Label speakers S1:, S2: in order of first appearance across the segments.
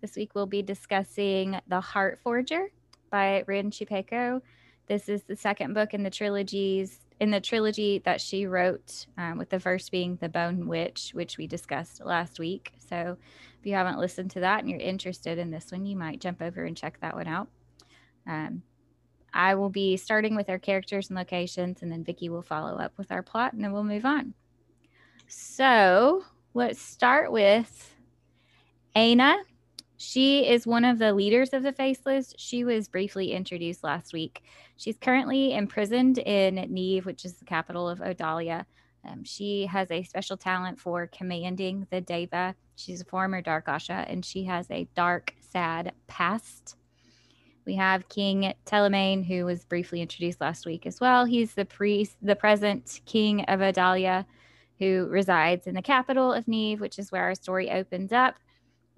S1: This week we'll be discussing The Heart Forger by Rin Chupeco. This is the second book in the trilogies in the trilogy that she wrote, um, with the first being The Bone Witch, which we discussed last week. So if you haven't listened to that and you're interested in this one, you might jump over and check that one out. Um, I will be starting with our characters and locations, and then Vicki will follow up with our plot, and then we'll move on. So let's start with Aina. She is one of the leaders of the Faceless. She was briefly introduced last week. She's currently imprisoned in Neve, which is the capital of Odalia. Um, she has a special talent for commanding the Daeva. She's a former Dark Asha, and she has a dark, sad past. We have King Telemaine, who was briefly introduced last week as well. He's the priest, the present king of Odalia, who resides in the capital of Neve, which is where our story opens up.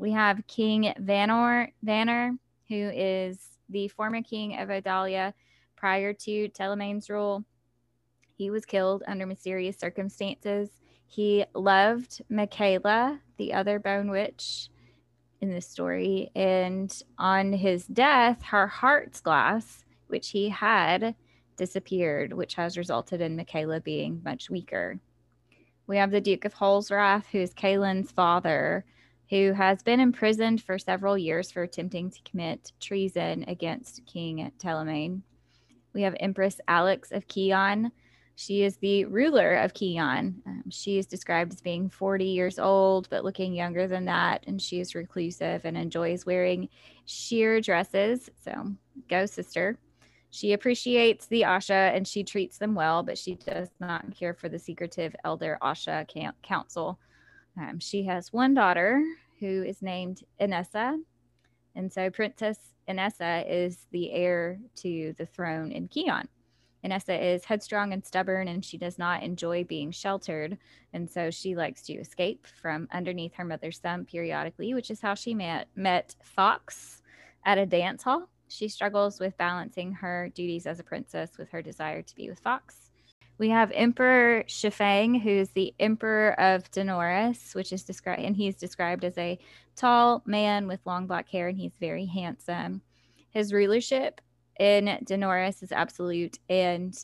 S1: We have King Vanor, Vanor, who is the former king of Odalia prior to Telemaine's rule. He was killed under mysterious circumstances. He loved Michaela, the other bone witch, in this story. And on his death, her heart's glass, which he had, disappeared, which has resulted in Michaela being much weaker. We have the Duke of Holsrath, who is Kalen's father, who has been imprisoned for several years for attempting to commit treason against King Telemaine. We have Empress Alex of Kion, she is the ruler of Kion. Um, she is described as being 40 years old, but looking younger than that. And she is reclusive and enjoys wearing sheer dresses. So, go, sister. She appreciates the Asha and she treats them well, but she does not care for the secretive elder Asha council. Um, she has one daughter who is named Inessa. And so, Princess Inessa is the heir to the throne in Kion. Inessa is headstrong and stubborn, and she does not enjoy being sheltered. And so she likes to escape from underneath her mother's thumb periodically, which is how she met, met Fox at a dance hall. She struggles with balancing her duties as a princess with her desire to be with Fox. We have Emperor Shifeng, who's the Emperor of Daanoris, which is described, and he's described as a tall man with long black hair, and he's very handsome. His rulership in Daanoris is absolute, and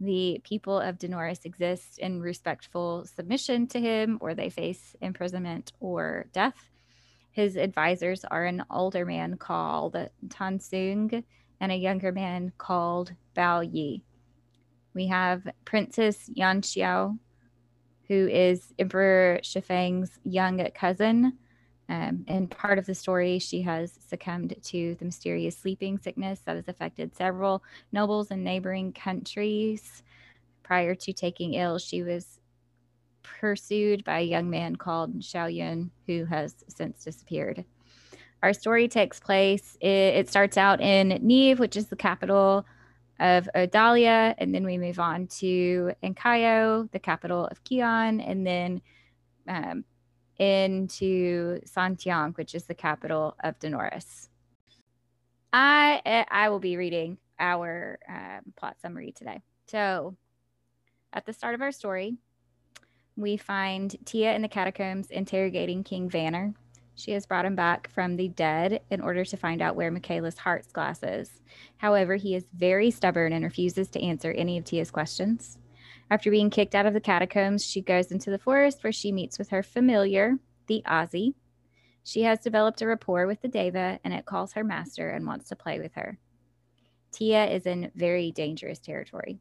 S1: the people of Daanoris exist in respectful submission to him, or they face imprisonment or death. His advisors are an older man called Tansung and a younger man called Bao Yi. We have Princess Yan Xiao, who is Emperor Shifeng's young cousin, um, in part of the story, she has succumbed to the mysterious sleeping sickness that has affected several nobles in neighboring countries. Prior to taking ill, she was pursued by a young man called Xiao Yun, who has since disappeared. Our story takes place, it, it starts out in Neve, which is the capital of Odalia, and then we move on to Ankyo, the capital of Kion, and then um, into Santiang, which is the capital of Daanoris. I I will be reading our um, plot summary today. So, at the start of our story, we find Tia in the catacombs interrogating King Vanor. She has brought him back from the dead in order to find out where Michaela's heart's glass is. However, he is very stubborn and refuses to answer any of Tia's questions. After being kicked out of the catacombs, she goes into the forest where she meets with her familiar, the Azi. She has developed a rapport with the Daeva and it calls her master and wants to play with her. Tia is in very dangerous territory.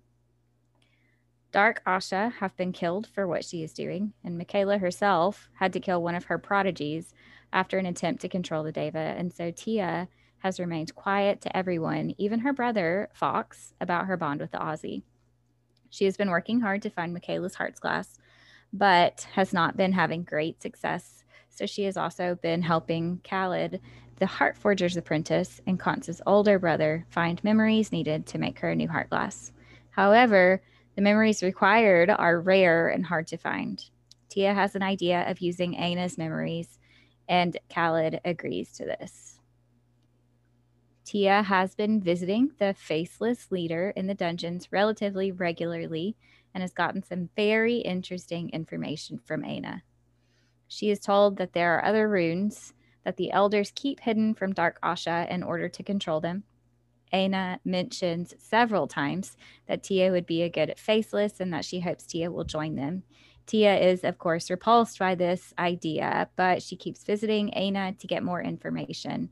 S1: Dark Asha have been killed for what she is doing, and Michaela herself had to kill one of her prodigies after an attempt to control the Daeva. And so Tia has remained quiet to everyone, even her brother, Fox, about her bond with the Azi. She has been working hard to find Michaela's heart's glass, but has not been having great success So she has also been helping Khaled, the heart forger's apprentice, and Kance's older brother, find memories needed to make her a new heart glass. However, the memories required are rare and hard to find. Tia has an idea of using Aina's memories, and Khaled agrees to this. Tia has been visiting the faceless leader in the dungeons relatively regularly and has gotten some very interesting information from Aina. She is told that there are other runes that the elders keep hidden from Dark Asha in order to control them. Aina mentions several times that Tia would be a good at faceless and that she hopes Tia will join them. Tia is, of course, repulsed by this idea, but she keeps visiting Aina to get more information.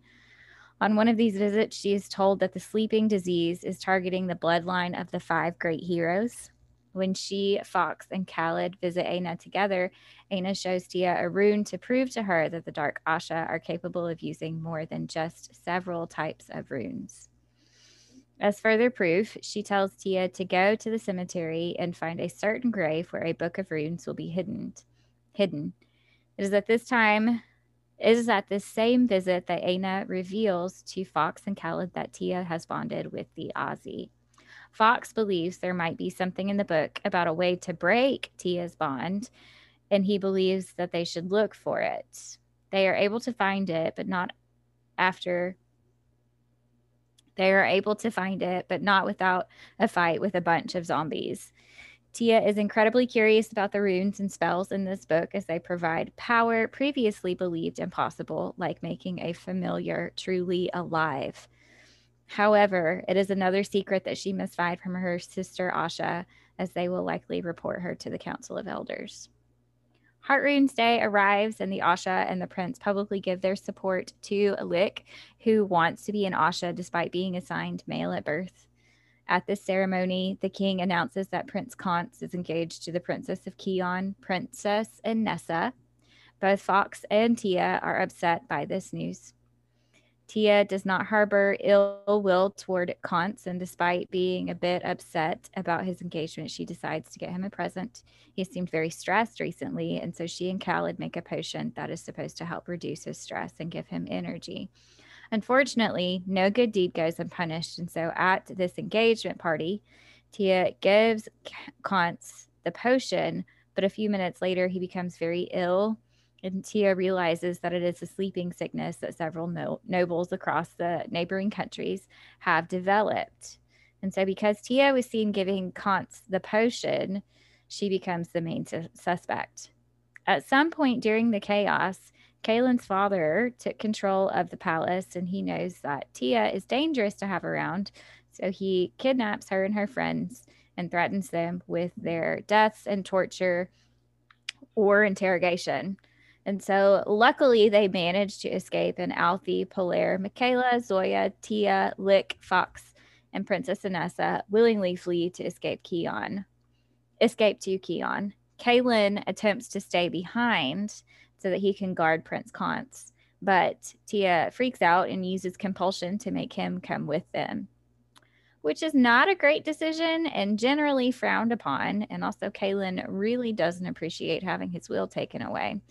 S1: On one of these visits, she is told that the sleeping disease is targeting the bloodline of the five great heroes. When she, Fox, and Khaled visit Aina together, Aina shows Tia a rune to prove to her that the Dark Asha are capable of using more than just several types of runes. As further proof, she tells Tia to go to the cemetery and find a certain grave where a book of runes will be hidden. Hidden. It is at this time it is at this same visit that Aina reveals to Fox and Khaled that Tia has bonded with the Azi. Fox believes there might be something in the book about a way to break Tia's bond, and he believes that they should look for it. They are able to find it, but not after. They are able to find it, but not without a fight with a bunch of zombies. Tia is incredibly curious about the runes and spells in this book as they provide power previously believed impossible, like making a familiar truly alive. However, it is another secret that she must find from her sister Asha, as they will likely report her to the Council of Elders. Heart Runes Day arrives, and the Asha and the Prince publicly give their support to Lick, who wants to be an Asha despite being assigned male at birth. At this ceremony, the king announces that Prince Kance is engaged to the Princess of Kion, Princess Inessa. Both Fox and Tia are upset by this news. Tia does not harbor ill will toward Kance, and despite being a bit upset about his engagement, she decides to get him a present. He seemed very stressed recently, and so she and Khaled make a potion that is supposed to help reduce his stress and give him energy. Unfortunately, no good deed goes unpunished. And so at this engagement party, Tia gives Kance the potion, but a few minutes later, he becomes very ill. And Tia realizes that it is a sleeping sickness that several no- nobles across the neighboring countries have developed. And so, because Tia was seen giving Kance the potion, she becomes the main su- suspect. At some point during the chaos, Kalen's father took control of the palace and he knows that Tia is dangerous to have around. So he kidnaps her and her friends and threatens them with their deaths and torture or interrogation. And so luckily they managed to escape and Alfie, Polaire, Michaela, Zoya, Tia, Lick, Fox, and Princess Inessa willingly flee to escape Kion. Escape to Kion. Kalen attempts to stay behind so that he can guard Prince Kance. But Tia freaks out and uses compulsion to make him come with them, which is not a great decision and generally frowned upon. And also, Kalen really doesn't appreciate having his will taken away.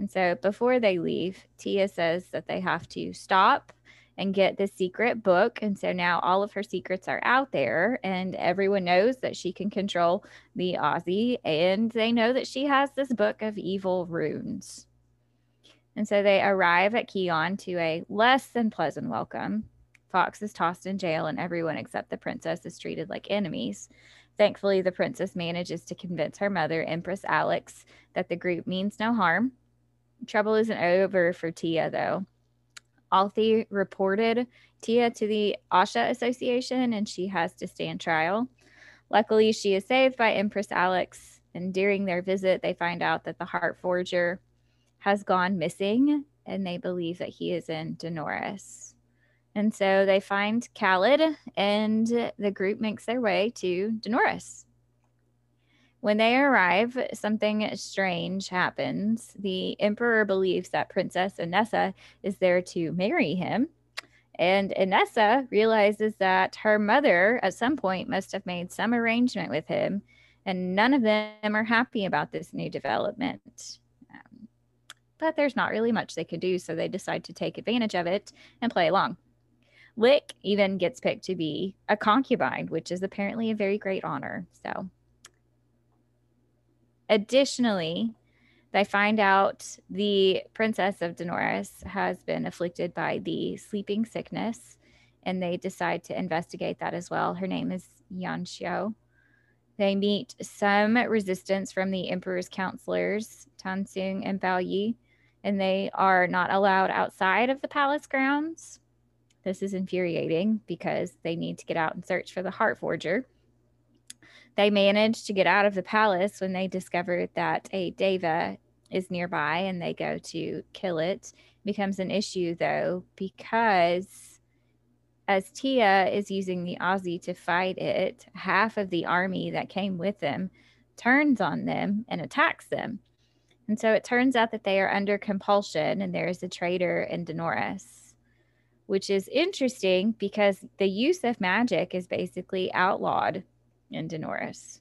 S1: And so, before they leave, Tia says that they have to stop and get the secret book. And so now all of her secrets are out there, and everyone knows that she can control the Azi, and they know that she has this book of evil runes. And so they arrive at Kion to a less than pleasant welcome. Fox is tossed in jail, and everyone except the princess is treated like enemies. Thankfully, the princess manages to convince her mother, Empress Alex, that the group means no harm. Trouble isn't over for Tia, though. Alfie reported Tia to the Asha Association, and she has to stand trial. Luckily, she is saved by Empress Alex, and during their visit, they find out that the Heart Forger has gone missing and they believe that he is in Daanoris. And so they find Khaled and the group makes their way to Daanoris. When they arrive, something strange happens. The emperor believes that Princess Inessa is there to marry him. And Inessa realizes that her mother at some point must have made some arrangement with him, and none of them are happy about this new development. Um, but there's not really much they can do, so they decide to take advantage of it and play along. Lick even gets picked to be a concubine, which is apparently a very great honor. So, additionally, they find out the princess of Daanoris has been afflicted by the sleeping sickness, and they decide to investigate that as well. Her name is Yan Xiao. They meet some resistance from the emperor's counselors, Tan Xing and Bao Yi, and they are not allowed outside of the palace grounds. This is infuriating because they need to get out and search for the heart forger. They manage to get out of the palace when they discover that a daeva is nearby and they go to kill it. becomes an issue though because as Tia is using the Azi to fight it, half of the army that came with them turns on them and attacks them. And so it turns out that they are under compulsion and there is a traitor in Daanoris, which is interesting because the use of magic is basically outlawed in Daanoris.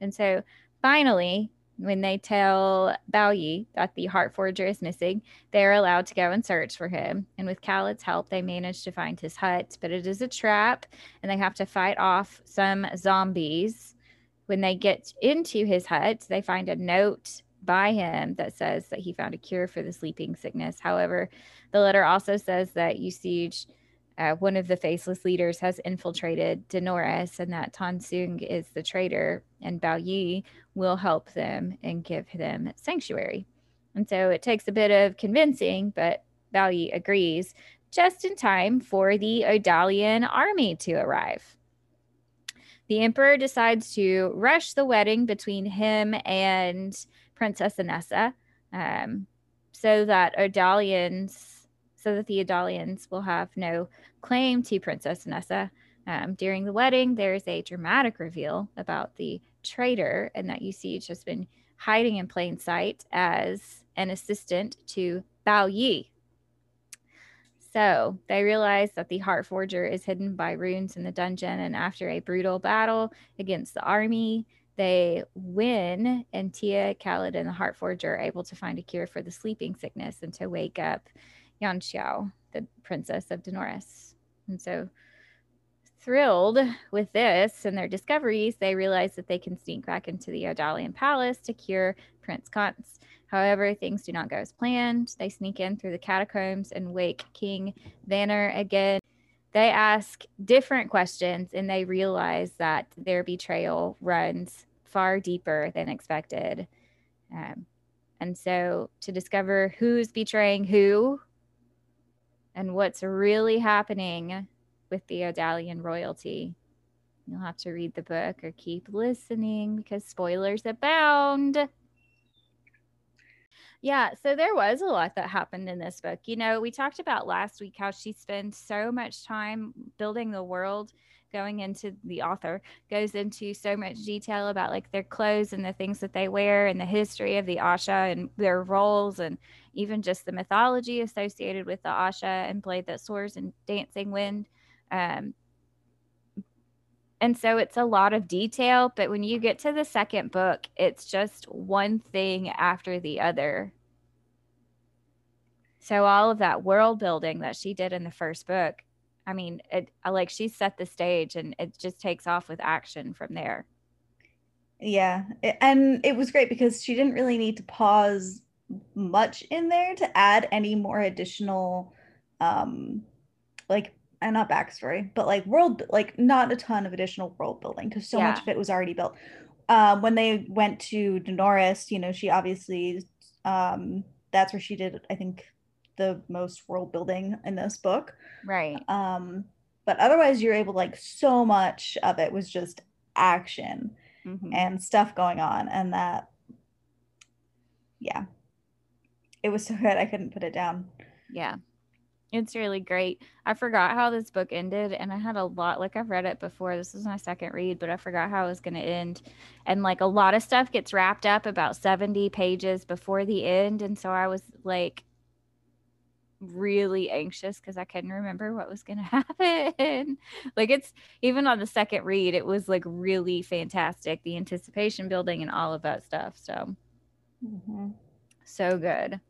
S1: And so finally, when they tell Bao Yi that the heart forger is missing, they're allowed to go and search for him. And with Khaled's help, they manage to find his hut, but it is a trap and they have to fight off some zombies. When they get into his hut, they find a note by him that says that he found a cure for the sleeping sickness. However, the letter also says that Usij, uh, one of the faceless leaders, has infiltrated Daanoris and that Tan Xing is the traitor and Bao Yi will help them and give them sanctuary. And so it takes a bit of convincing, but Bao Yi agrees just in time for the Odalian army to arrive. The emperor decides to rush the wedding between him and Princess Inessa, um, so that Odalians, so that the Odalians will have no claim to Princess Inessa. Um, during the wedding, there is a dramatic reveal about the traitor, and that Usij has been hiding in plain sight as an assistant to Bao Yi. So they realize that the Heart Forger is hidden by runes in the dungeon, and after a brutal battle against the army, they win, and Tia, Khaled, and the Heart Forger are able to find a cure for the sleeping sickness and to wake up Yan Xiao, the princess of Daanoris. And so, thrilled with this and their discoveries, they realize that they can sneak back into the Odalian palace to cure Prince Kance. However, things do not go as planned. They sneak in through the catacombs and wake King Vanor again they ask different questions and they realize that their betrayal runs far deeper than expected. Um, and so to discover who's betraying who and what's really happening with the Odalian royalty, you'll have to read the book or keep listening because spoilers abound. Yeah, so there was a lot that happened in this book. You know, we talked about last week how she spends so much time building the world going into the author goes into so much detail about like their clothes and the things that they wear and the history of the Asha and their roles and even just the mythology associated with the Asha and blade that soars and dancing wind. Um, and so it's a lot of detail, but when you get to the second book, it's just one thing after the other. So all of that world building that she did in the first book I mean, it like she set the stage and it just takes off with action from there.
S2: Yeah. And it was great because she didn't really need to pause much in there to add any more additional um like and not backstory, but like world like not a ton of additional world building because so yeah. much of it was already built. Um when they went to Daanoris, you know, she obviously um that's where she did I think the most world building in this book.
S1: Right.
S2: Um, but otherwise you're able like so much of it was just action mm-hmm. and stuff going on and that yeah. It was so good I couldn't put it down.
S1: Yeah. It's really great. I forgot how this book ended, and I had a lot. Like I've read it before. This is my second read, but I forgot how it was going to end. And like a lot of stuff gets wrapped up about seventy pages before the end, and so I was like, really anxious because I couldn't remember what was going to happen. like it's even on the second read, it was like really fantastic. The anticipation building and all of that stuff. So, mm-hmm. so good.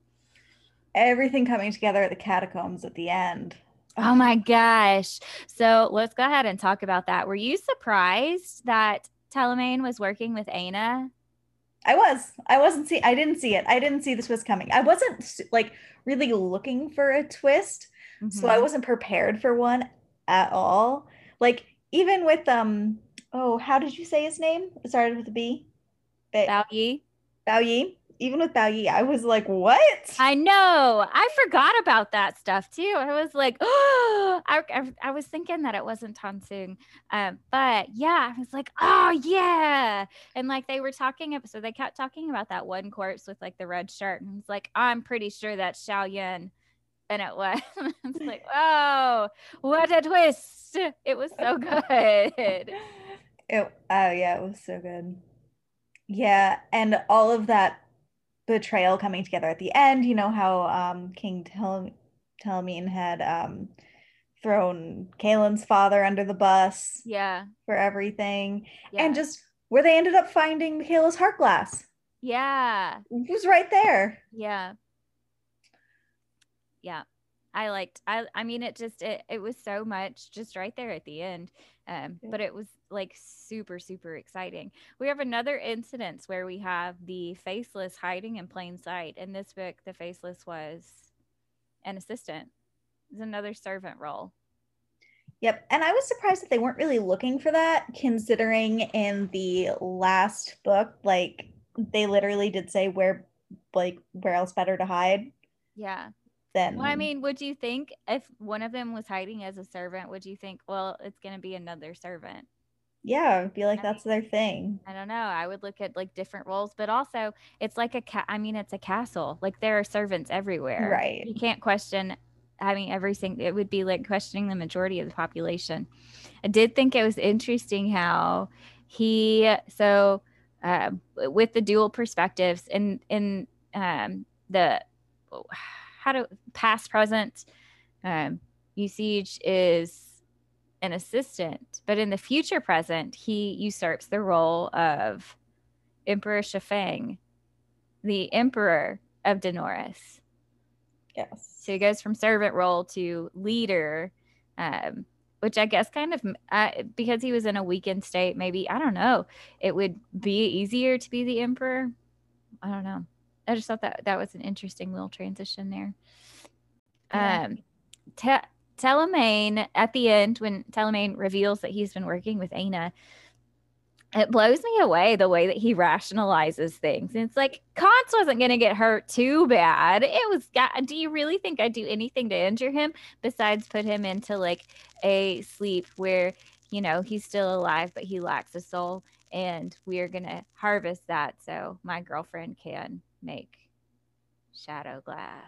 S2: everything coming together at the catacombs at the end.
S1: Oh my gosh. So let's go ahead and talk about that. Were you surprised that Telemaine was working with Aina?
S2: I was. I wasn't see I didn't see it. I didn't see the twist coming. I wasn't like really looking for a twist. Mm-hmm. So I mm-hmm. wasn't prepared for one at all. Like even with um oh, how did you say his name? It started with a B.
S1: Bao Yi.
S2: Bao Yi even with Bao I was like, what?
S1: I know. I forgot about that stuff too. I was like, oh, I, I, I was thinking that it wasn't Tansung. Um, but yeah, I was like, oh, yeah. And like they were talking, so they kept talking about that one corpse with like the red shirt. And it's like, I'm pretty sure that's Xiao Yun. And it was. it's like, oh, what a twist. It was so good. It,
S2: oh, yeah, it was so good. Yeah. And all of that betrayal coming together at the end. You know how um, King Tel- had um, thrown Kalen's father under the bus.
S1: Yeah.
S2: For everything. Yeah. And just where they ended up finding Michaela's heart glass.
S1: Yeah.
S2: It was right there.
S1: Yeah. Yeah. I liked I I mean it just it, it was so much just right there at the end. Um, but it was like super super exciting. We have another incident where we have the faceless hiding in plain sight. In this book, the faceless was an assistant. It's another servant role.
S2: Yep. And I was surprised that they weren't really looking for that, considering in the last book, like they literally did say where like where else better to hide.
S1: Yeah
S2: then
S1: well, I mean, would you think if one of them was hiding as a servant, would you think, well, it's going to be another servant?
S2: Yeah, be like I that's mean, their thing.
S1: I don't know. I would look at like different roles, but also it's like a cat. I mean, it's a castle. Like there are servants everywhere.
S2: Right.
S1: You can't question I mean, everything. It would be like questioning the majority of the population. I did think it was interesting how he so uh, with the dual perspectives in in um, the how to past present um, Usij is an assistant, but in the future present, he usurps the role of Emperor Shifeng, the emperor of Daanoris.
S2: Yes.
S1: So he goes from servant role to leader, um, which I guess kind of uh, because he was in a weakened state, maybe, I don't know, it would be easier to be the emperor. I don't know. I just thought that that was an interesting little transition there. Yeah. Um, Te- Telemaine at the end when Telemaine reveals that he's been working with Aina, it blows me away the way that he rationalizes things. And it's like Kance wasn't going to get hurt too bad. It was. Do you really think I'd do anything to injure him besides put him into like a sleep where you know he's still alive but he lacks a soul, and we are going to harvest that so my girlfriend can make shadow glass.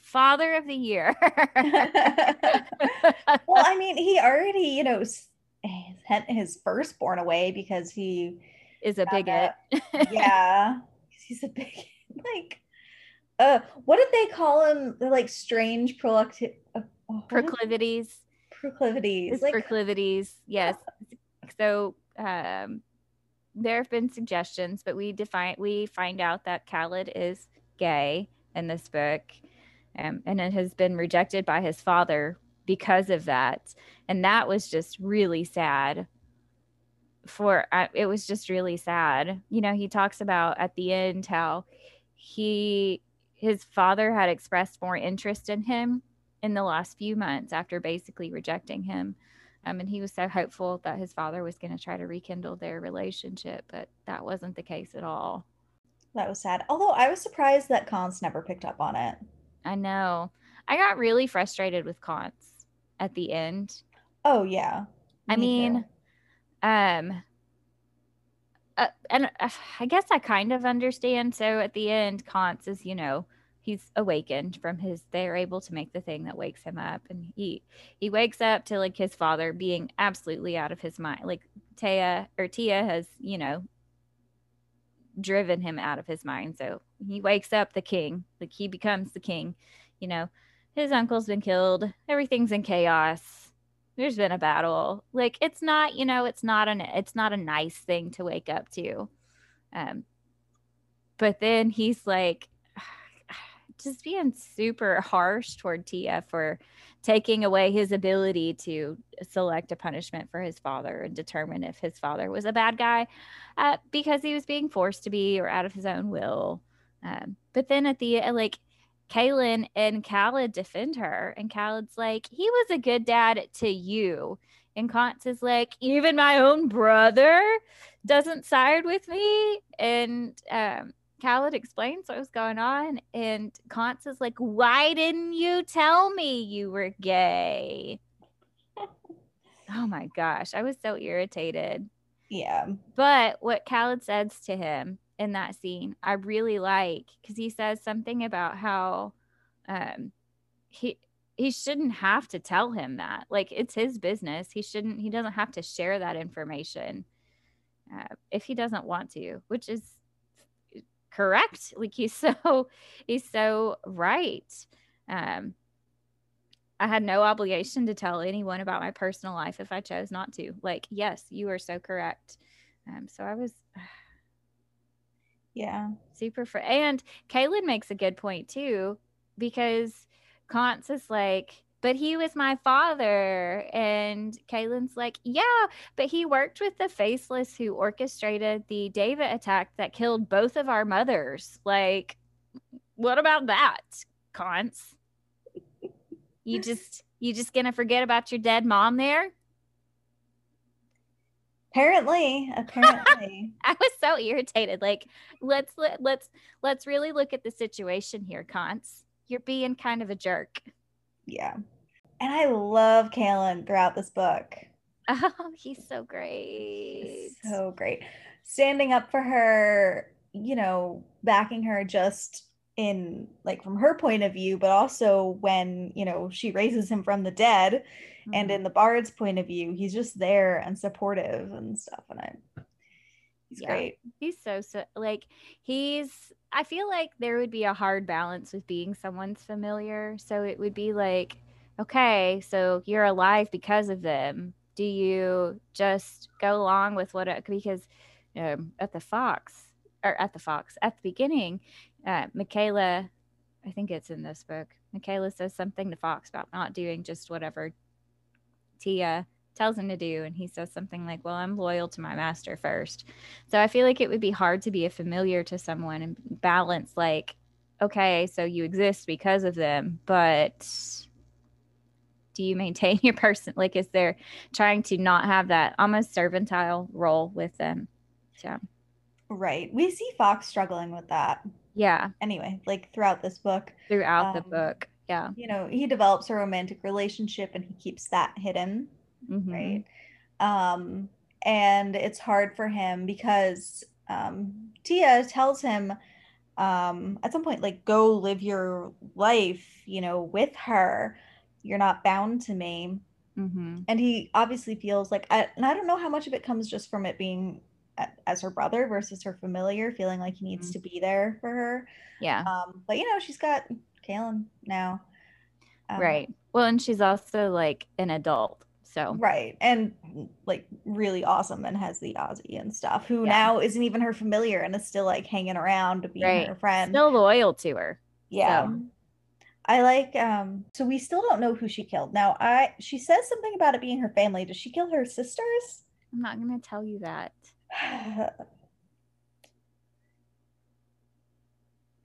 S1: Father of the year.
S2: well, I mean, he already, you know, sent his firstborn away because he
S1: is a bigot.
S2: yeah, he's a bigot. Like, uh, what did they call him? They're like strange uh,
S1: proclivities.
S2: Proclivities.
S1: like proclivities. Yes. So, um, there have been suggestions, but we define we find out that Khaled is gay in this book, um, and it has been rejected by his father because of that, and that was just really sad. For uh, it was just really sad. You know, he talks about at the end how he his father had expressed more interest in him in the last few months after basically rejecting him um, and he was so hopeful that his father was going to try to rekindle their relationship, but that wasn't the case at all.
S2: That was sad. Although I was surprised that Kance never picked up on it.
S1: I know. I got really frustrated with Kance at the end.
S2: Oh yeah.
S1: Me I mean, too. um, uh, and uh, I guess I kind of understand. So at the end, Kance is, you know, he's awakened from his they're able to make the thing that wakes him up. And he he wakes up to like his father being absolutely out of his mind like Taya or Tia has you know driven him out of his mind. So he wakes up the king like he becomes the king you know. His uncle's been killed. Everything's in chaos. There's been a battle. Like it's not you know it's not an it's not a nice thing to wake up to. Um but then he's like just being super harsh toward Tia for taking away his ability to select a punishment for his father and determine if his father was a bad guy uh, because he was being forced to be or out of his own will. Um, but then at the like, Kalen and Khaled defend her, and Khaled's like, he was a good dad to you. And Kance is like, even my own brother doesn't side with me. And um, Khaled explains what was going on, and Kance is like, Why didn't you tell me you were gay? oh my gosh, I was so irritated.
S2: Yeah.
S1: But what Khaled says to him in that scene, I really like because he says something about how um, he he shouldn't have to tell him that. Like it's his business. He shouldn't. He doesn't have to share that information uh, if he doesn't want to, which is correct. Like he's so he's so right. Um i had no obligation to tell anyone about my personal life if i chose not to. Like yes you are so correct. Um so i was
S2: yeah.
S1: super fr- and kalen makes a good point too because Kance is like but he was my father. And Kalen's like, yeah, but he worked with the faceless who orchestrated the daeva attack that killed both of our mothers. Like, what about that, Kance? You just you just gonna forget about your dead mom there?
S2: Apparently, apparently.
S1: I was so irritated. Like, let's let, let's let's really look at the situation here, Kance. You're being kind of a jerk.
S2: Yeah. And I love Kalen throughout this book.
S1: Oh, he's so great.
S2: He's so great. Standing up for her, you know, backing her just in like from her point of view, but also when, you know, she raises him from the dead mm-hmm. and in the bard's point of view, he's just there and supportive and stuff. And I he's yeah. great.
S1: He's so so like he's I feel like there would be a hard balance with being someone's familiar. So it would be like okay, so you're alive because of them. Do you just go along with what it, because um, at the Fox or at the Fox at the beginning, uh, Michaela, I think it's in this book. Michaela says something to Fox about not doing just whatever Tia tells him to do. And he says something like, Well, I'm loyal to my master first. So I feel like it would be hard to be a familiar to someone and balance, like, okay, so you exist because of them, but do you maintain your person? Like is there trying to not have that almost servile role with them? So.
S2: Right. We see fox struggling with that.
S1: Yeah.
S2: Anyway like throughout this book
S1: throughout um, the book. Yeah.
S2: you know he develops a romantic relationship and he keeps that hidden. Mm-hmm. right. Um and it's hard for him because um tia tells him um at some point like go live your life you know with her you're not bound to me mm-hmm. and he obviously feels like I, and i don't know how much of it comes just from it being as her brother versus her familiar feeling like he needs mm-hmm. to be there for her
S1: yeah
S2: um but you know she's got Kalen now
S1: um, right well and she's also like an adult so
S2: right and like really awesome and has the Azi and stuff who yeah. now isn't even her familiar and is still like hanging around to be right. her friend
S1: still loyal to her
S2: yeah so. I like um so we still don't know who she killed. Now I she says something about it being her family. Does she kill her sisters?
S1: I'm not gonna tell you that.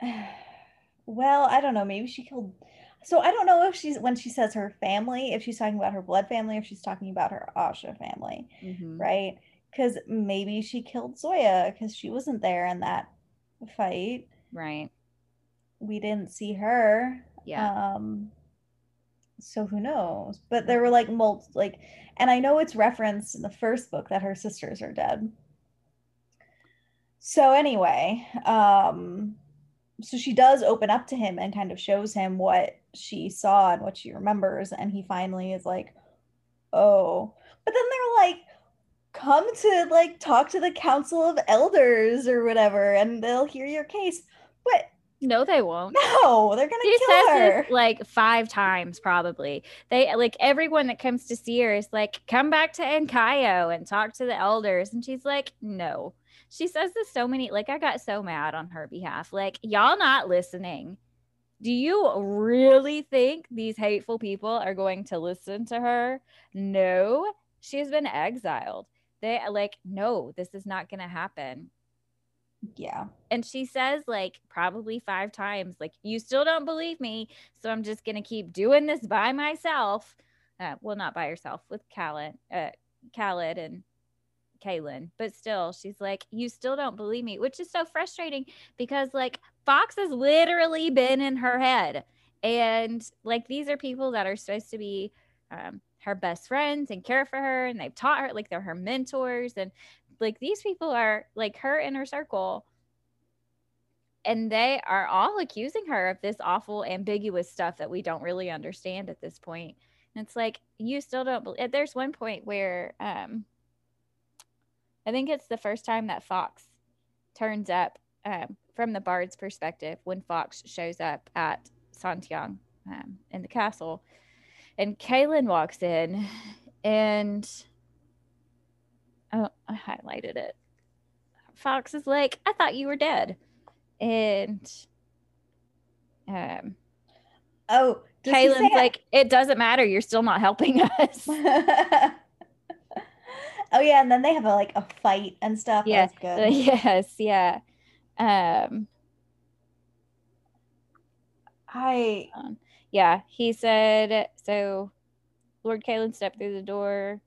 S2: well, I don't know. Maybe she killed so I don't know if she's when she says her family, if she's talking about her blood family, if she's talking about her Asha family, mm-hmm. right? Because maybe she killed Zoya because she wasn't there in that fight.
S1: Right.
S2: We didn't see her.
S1: Yeah.
S2: Um, so who knows? But there were like multi like, and I know it's referenced in the first book that her sisters are dead. So anyway, um, so she does open up to him and kind of shows him what she saw and what she remembers, and he finally is like, "Oh," but then they're like, "Come to like talk to the council of elders or whatever, and they'll hear your case." But
S1: no, they won't.
S2: No, they're gonna she kill says her.
S1: It like five times probably. They like everyone that comes to see her is like, come back to Ankyo and talk to the elders. And she's like, no. She says this so many like I got so mad on her behalf. Like, y'all not listening. do you really think these hateful people are going to listen to her? No, she's been exiled. They like, no, this is not going to happen.
S2: Yeah.
S1: And she says, like, probably five times, like, you still don't believe me. So I'm just going to keep doing this by myself. Uh, well, not by herself, with Khaled, uh, Khaled and Kalen, but still, she's like, You still don't believe me, which is so frustrating because, like, Fox has literally been in her head. And, like, these are people that are supposed to be um, her best friends and care for her, and they've taught her, like, they're her mentors. And, like, these people are, like, her inner circle. And they are all accusing her of this awful, ambiguous stuff that we don't really understand at this point. And it's like, you still don't believe. There's one point where, um, I think it's the first time that Fox turns up um, from the bard's perspective when Fox shows up at Santiang um, in the castle. And Kalen walks in and oh, I highlighted it. Fox is like, I thought you were dead. And um
S2: oh,
S1: Kalen's like, it doesn't matter. You're still not helping us.
S2: Oh yeah, and then they have a, like a fight and stuff.
S1: Yeah,
S2: good.
S1: yes, yeah. Um,
S2: I
S1: um, yeah, he said so. Lord Kalen stepped through the door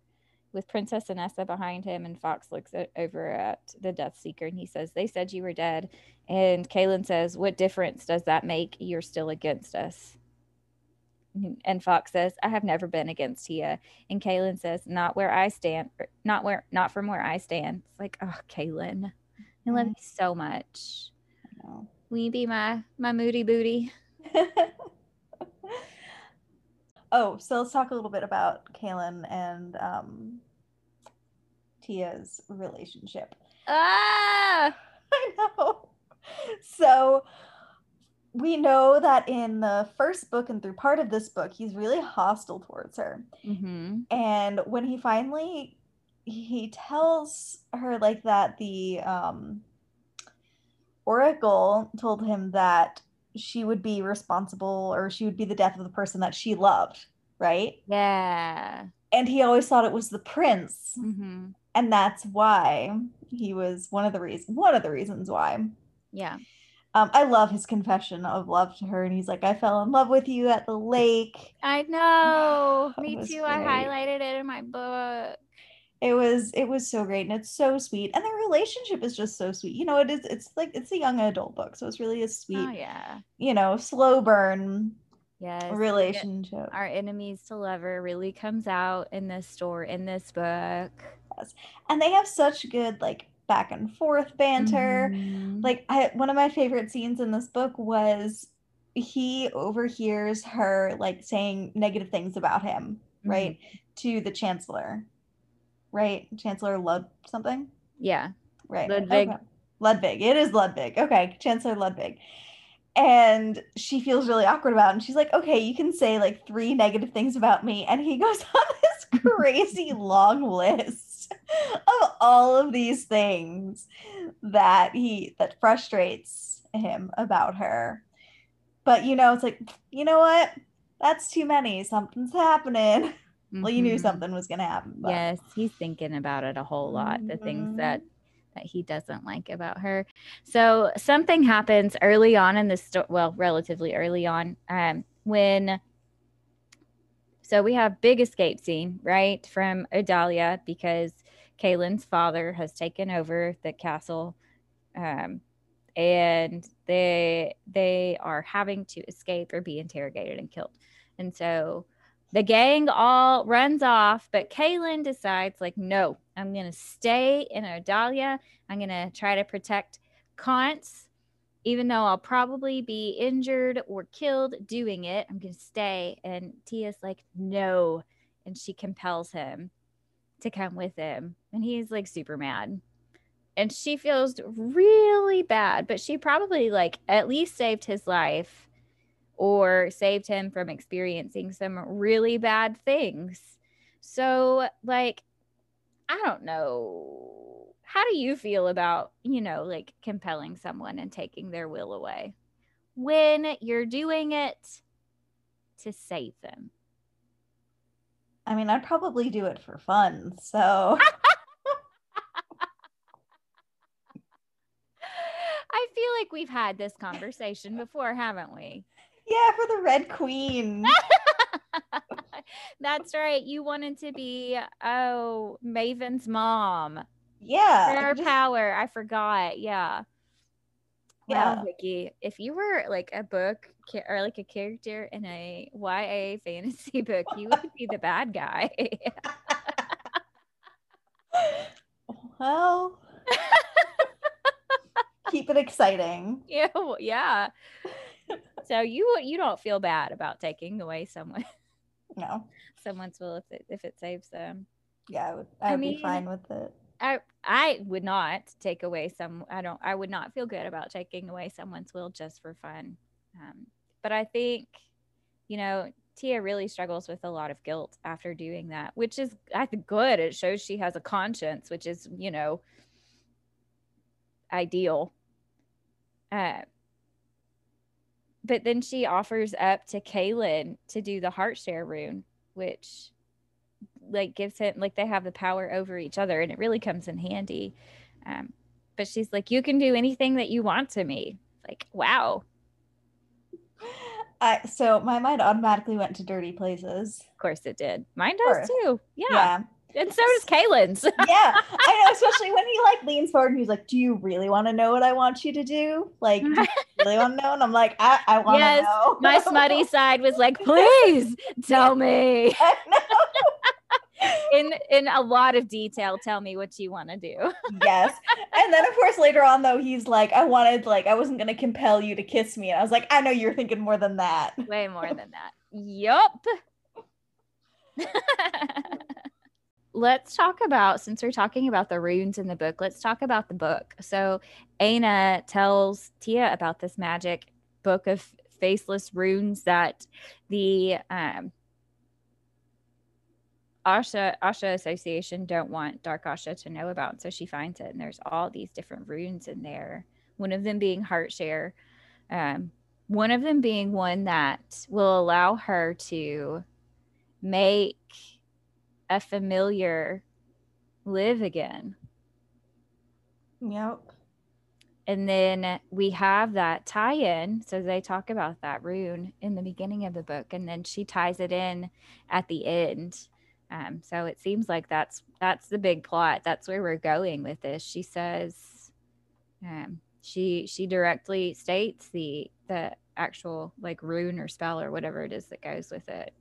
S1: with Princess Inessa behind him, and Fox looks at, over at the Death Seeker and he says, They said you were dead. And Kalen says, What difference does that make? You're still against us. And Fox says, I have never been against Tia. And Kalen says, Not where I stand, er, not where, not from where I stand. It's like, oh, Kalen, I love mm-hmm. you so much. Will you be my my moody booty?
S2: oh, so let's talk a little bit about Kalen and um, Tia's relationship.
S1: Ah,
S2: I know. So we know that in the first book and through part of this book, he's really hostile towards her.
S1: Mm-hmm.
S2: And when he finally he tells her like that the um oracle told him that she would be responsible or she would be the death of the person that she loved, right?
S1: Yeah.
S2: And he always thought it was the prince.
S1: Mm-hmm.
S2: And that's why he was one of the reasons one of the reasons why.
S1: Yeah.
S2: Um, I love his confession of love to her, and he's like, "I fell in love with you at the lake."
S1: I know, me too. Great. I highlighted it in my book.
S2: It was it was so great, and it's so sweet, and their relationship is just so sweet. You know, it is. It's like it's a young adult book, so it's really a sweet. Oh
S1: yeah.
S2: You know, slow burn.
S1: Yes.
S2: Relationship.
S1: Our enemies to lover really comes out in this store in this book.
S2: Yes. And they have such good like back and forth banter. Mm-hmm. Like I, one of my favorite scenes in this book was he overhears her like saying negative things about him, mm-hmm. right? To the chancellor. Right? Chancellor Lud something?
S1: Yeah.
S2: Right.
S1: Ludwig.
S2: Okay. Ludwig. It is Ludwig. Okay, Chancellor Ludwig. And she feels really awkward about it. And she's like, okay, you can say like three negative things about me. And he goes on this crazy long list of all of these things that he that frustrates him about her. But you know, it's like, you know what? That's too many. Something's happening. Mm-hmm. Well, you knew mm-hmm. something was gonna happen.
S1: But. Yes, he's thinking about it a whole lot. Mm-hmm. The things that that he doesn't like about her. So something happens early on in the story. Well, relatively early on, um, when so we have big escape scene, right, from Odalia because Kalen's father has taken over the castle. Um, and they they are having to escape or be interrogated and killed. And so the gang all runs off, but Kalen decides, like, no, I'm gonna stay in Odalia. I'm gonna try to protect Kance even though I'll probably be injured or killed doing it, I'm going to stay. And Tia's like, no. And she compels him to come with him. And he's like super mad. And she feels really bad, but she probably like at least saved his life or saved him from experiencing some really bad things. So, like, I don't know how do you feel about you know like compelling someone and taking their will away when you're doing it to save them?
S2: I mean, I'd probably do it for fun. So
S1: I feel like we've had this conversation before, haven't we?
S2: Yeah, for the Red Queen.
S1: That's right. You wanted to be oh Maven's mom.
S2: Yeah.
S1: Rare just... power. I forgot. Yeah.
S2: Yeah.
S1: Wow, Vicky, if you were like a book or like a character in a YA fantasy book, you would be the bad guy.
S2: well, keep it exciting.
S1: Yeah, yeah. So you you don't feel bad about taking away someone
S2: no
S1: someone's will if it if it saves them.
S2: Yeah, I would I would I mean, be fine with it.
S1: I I would not take away some I don't I would not feel good about taking away someone's will just for fun. Um, but I think you know Tia really struggles with a lot of guilt after doing that, which is I think good. It shows she has a conscience, which is you know ideal. Uh, but then she offers up to Kalen to do the heart share rune, which like gives him like they have the power over each other and it really comes in handy. Um, but she's like, you can do anything that you want to me. Like, wow.
S2: I so my mind automatically went to dirty places.
S1: Of course it did. Mine does too. Yeah. yeah. And so does Kalen's.
S2: yeah. I know, especially when he like leans forward and he's like, Do you really want to know what I want you to do? Like, do you really want to know? And I'm like, I, I want to yes, know.
S1: my smutty side was like, please tell me. in in a lot of detail tell me what you want to do
S2: yes and then of course later on though he's like i wanted like i wasn't going to compel you to kiss me and i was like i know you're thinking more than that
S1: way more than that yup let's talk about since we're talking about the runes in the book let's talk about the book so Aenah tells tia about this magic book of faceless runes that the um Asha Asha Association don't want Dark Asha to know about. So she finds it, and there's all these different runes in there. One of them being Heart Share, um, one of them being one that will allow her to make a familiar live again.
S2: Yep.
S1: And then we have that tie in. So they talk about that rune in the beginning of the book, and then she ties it in at the end. Um, so it seems like that's that's the big plot. That's where we're going with this. She says, um, she she directly states the the actual like rune or spell or whatever it is that goes with it.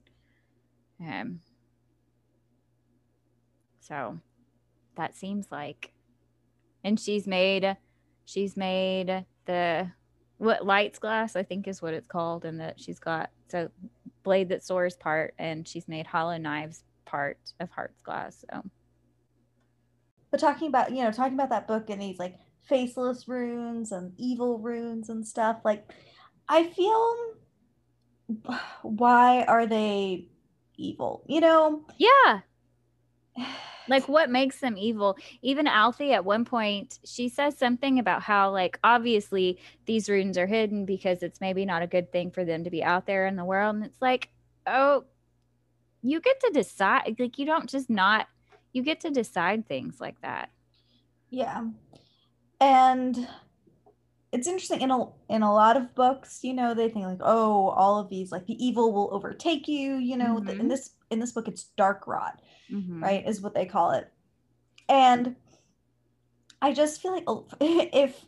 S1: Um, so that seems like, and she's made she's made the what lights glass I think is what it's called, and that she's got so blade that soars part, and she's made hollow knives part of Heart's Glass. So,
S2: but talking about you know talking about that book and these like faceless runes and evil runes and stuff, like I feel why are they evil? You know?
S1: Yeah. Like what makes them evil? Even Althy at one point she says something about how like obviously these runes are hidden because it's maybe not a good thing for them to be out there in the world. And it's like oh you get to decide like you don't just not you get to decide things like that.
S2: Yeah. And it's interesting in a in a lot of books you know they think like oh all of these like the evil will overtake you you know mm-hmm. in this in this book it's dark rot mm-hmm. right is what they call it and i just feel like if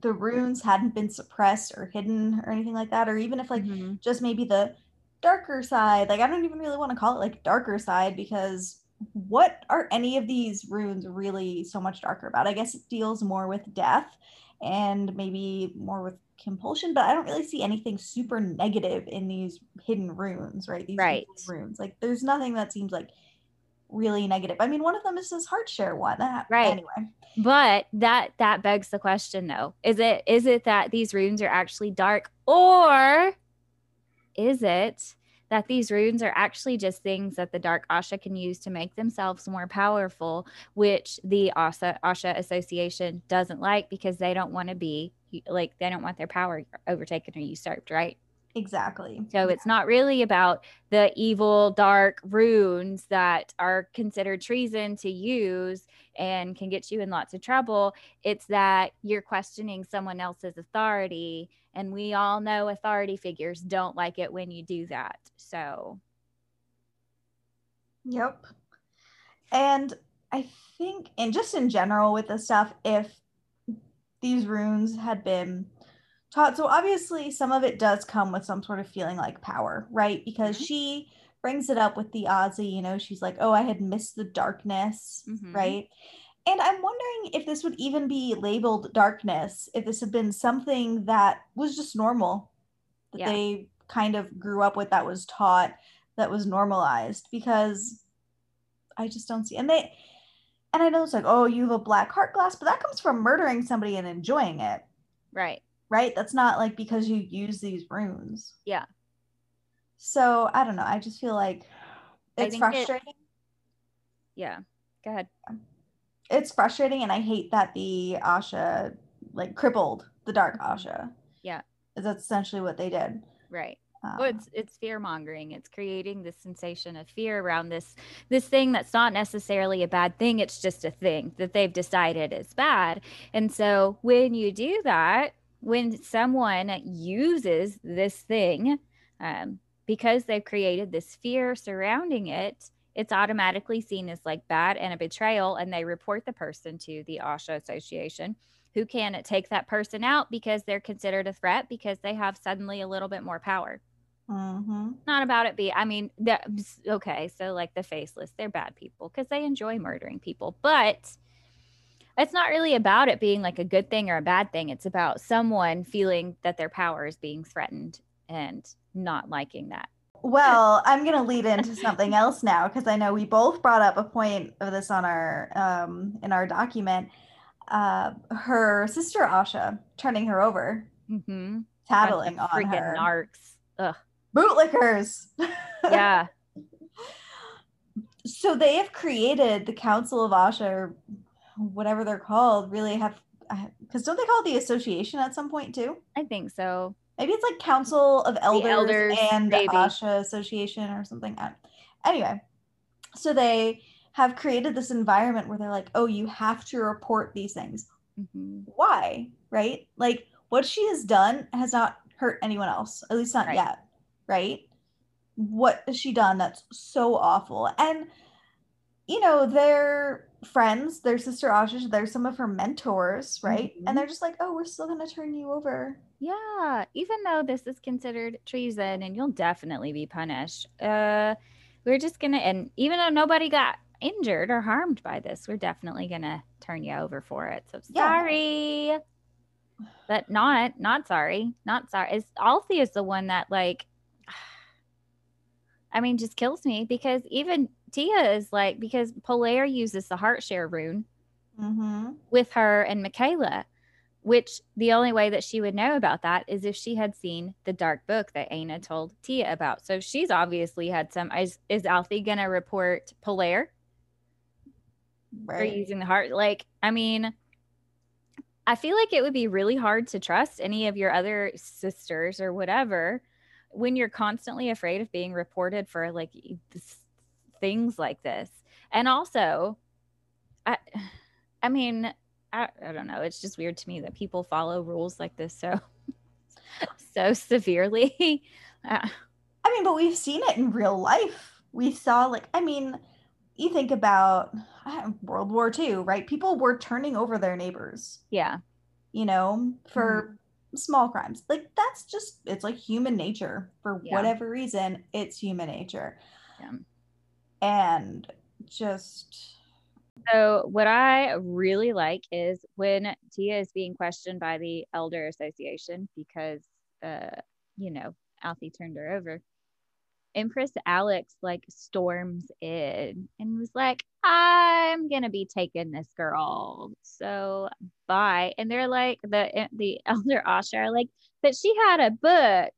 S2: the runes hadn't been suppressed or hidden or anything like that or even if like mm-hmm. just maybe the darker side. Like I don't even really want to call it like darker side because what are any of these runes really so much darker about? I guess it deals more with death and maybe more with compulsion, but I don't really see anything super negative in these hidden runes, right? These
S1: right.
S2: runes. Like there's nothing that seems like really negative. I mean, one of them is this heart share one. That,
S1: right.
S2: Anyway.
S1: But that that begs the question though. Is it is it that these runes are actually dark or is it that these runes are actually just things that the Dark Asha can use to make themselves more powerful, which the Asha, Asha Association doesn't like because they don't want to be like they don't want their power overtaken or usurped, right?
S2: Exactly.
S1: So it's not really about the evil, dark runes that are considered treason to use and can get you in lots of trouble. It's that you're questioning someone else's authority. And we all know authority figures don't like it when you do that. So,
S2: yep. And I think, and just in general with this stuff, if these runes had been taught. So obviously, some of it does come with some sort of feeling like power, right? Because mm-hmm. she brings it up with the Azi, you know, she's like, oh, I had missed the darkness, mm-hmm. right? And I'm wondering if this would even be labeled darkness, if this had been something that was just normal, that yeah. they kind of grew up with, that was taught, that was normalized, because I just don't see. And they, and I know it's like, oh, you have a black heart glass, but that comes from murdering somebody and enjoying it.
S1: Right
S2: right? That's not like because you use these runes.
S1: Yeah.
S2: So I don't know. I just feel like it's frustrating. It,
S1: yeah. Go ahead.
S2: It's frustrating, and I hate that the Asha like crippled the Dark mm-hmm. Asha.
S1: Yeah.
S2: That's essentially what they did.
S1: Right. Um, well, it's it's fear mongering. It's creating this sensation of fear around this this thing that's not necessarily a bad thing. It's just a thing that they've decided is bad. And so when you do that, when someone uses this thing um, because they've created this fear surrounding it it's automatically seen as like bad and a betrayal and they report the person to the Asha association who can take that person out because they're considered a threat because they have suddenly a little bit more power
S2: mm-hmm.
S1: not about it be i mean that okay so like the faceless they're bad people because they enjoy murdering people but it's not really about it being like a good thing or a bad thing. It's about someone feeling that their power is being threatened and not liking that.
S2: Well, I'm going to lead into something else now because I know we both brought up a point of this on our um, in our document. Uh, her sister Asha turning her over,
S1: mm-hmm.
S2: tattling on freaking her.
S1: narcs. Ugh.
S2: Bootlickers.
S1: yeah.
S2: so they have created the Council of Asha or whatever they're called really have because don't they call it the association at some point too?
S1: I think so.
S2: Maybe it's like Council of Elders, elders and maybe. Asha Association or something. Anyway, so they have created this environment where they're like, oh, you have to report these things. Mm-hmm. Why? Right? Like what she has done has not hurt anyone else, at least not right. yet. Right? What has she done that's so awful? And you know, they're friends, their sister Ashish, they're some of her mentors, right? Mm-hmm. And they're just like, oh, we're still going to turn you over.
S1: Yeah. Even though this is considered treason and you'll definitely be punished, uh, we're just going to, and even though nobody got injured or harmed by this, we're definitely going to turn you over for it. So sorry. Yeah. But not, not sorry. Not sorry. Is Althea is the one that, like, I mean, just kills me because even Tia is like because Polaire uses the heart share rune
S2: mm-hmm.
S1: with her and Mykaela, which the only way that she would know about that is if she had seen the dark book that Aenah told Tia about. So she's obviously had some. Is, is Althy gonna report Polaire right. for using the heart? Like, I mean, I feel like it would be really hard to trust any of your other sisters or whatever when you're constantly afraid of being reported for like this things like this. And also, I, I mean, I, I don't know. It's just weird to me that people follow rules like this so, so severely.
S2: Uh, I mean, but we've seen it in real life. We saw, like, I mean, you think about World War II, right? People were turning over their neighbors.
S1: Yeah.
S2: You know, for mm-hmm. small crimes. Like, that's just, it's like human nature. For yeah. whatever reason, it's human nature.
S1: Yeah
S2: and just
S1: so what I really like is when Tia is being questioned by the Elder Association because uh you know Althy turned her over. Empress Alyx like storms in and was like, I'm gonna be taking this girl. So bye. And they're like the the elder Asha are like, but she had a book.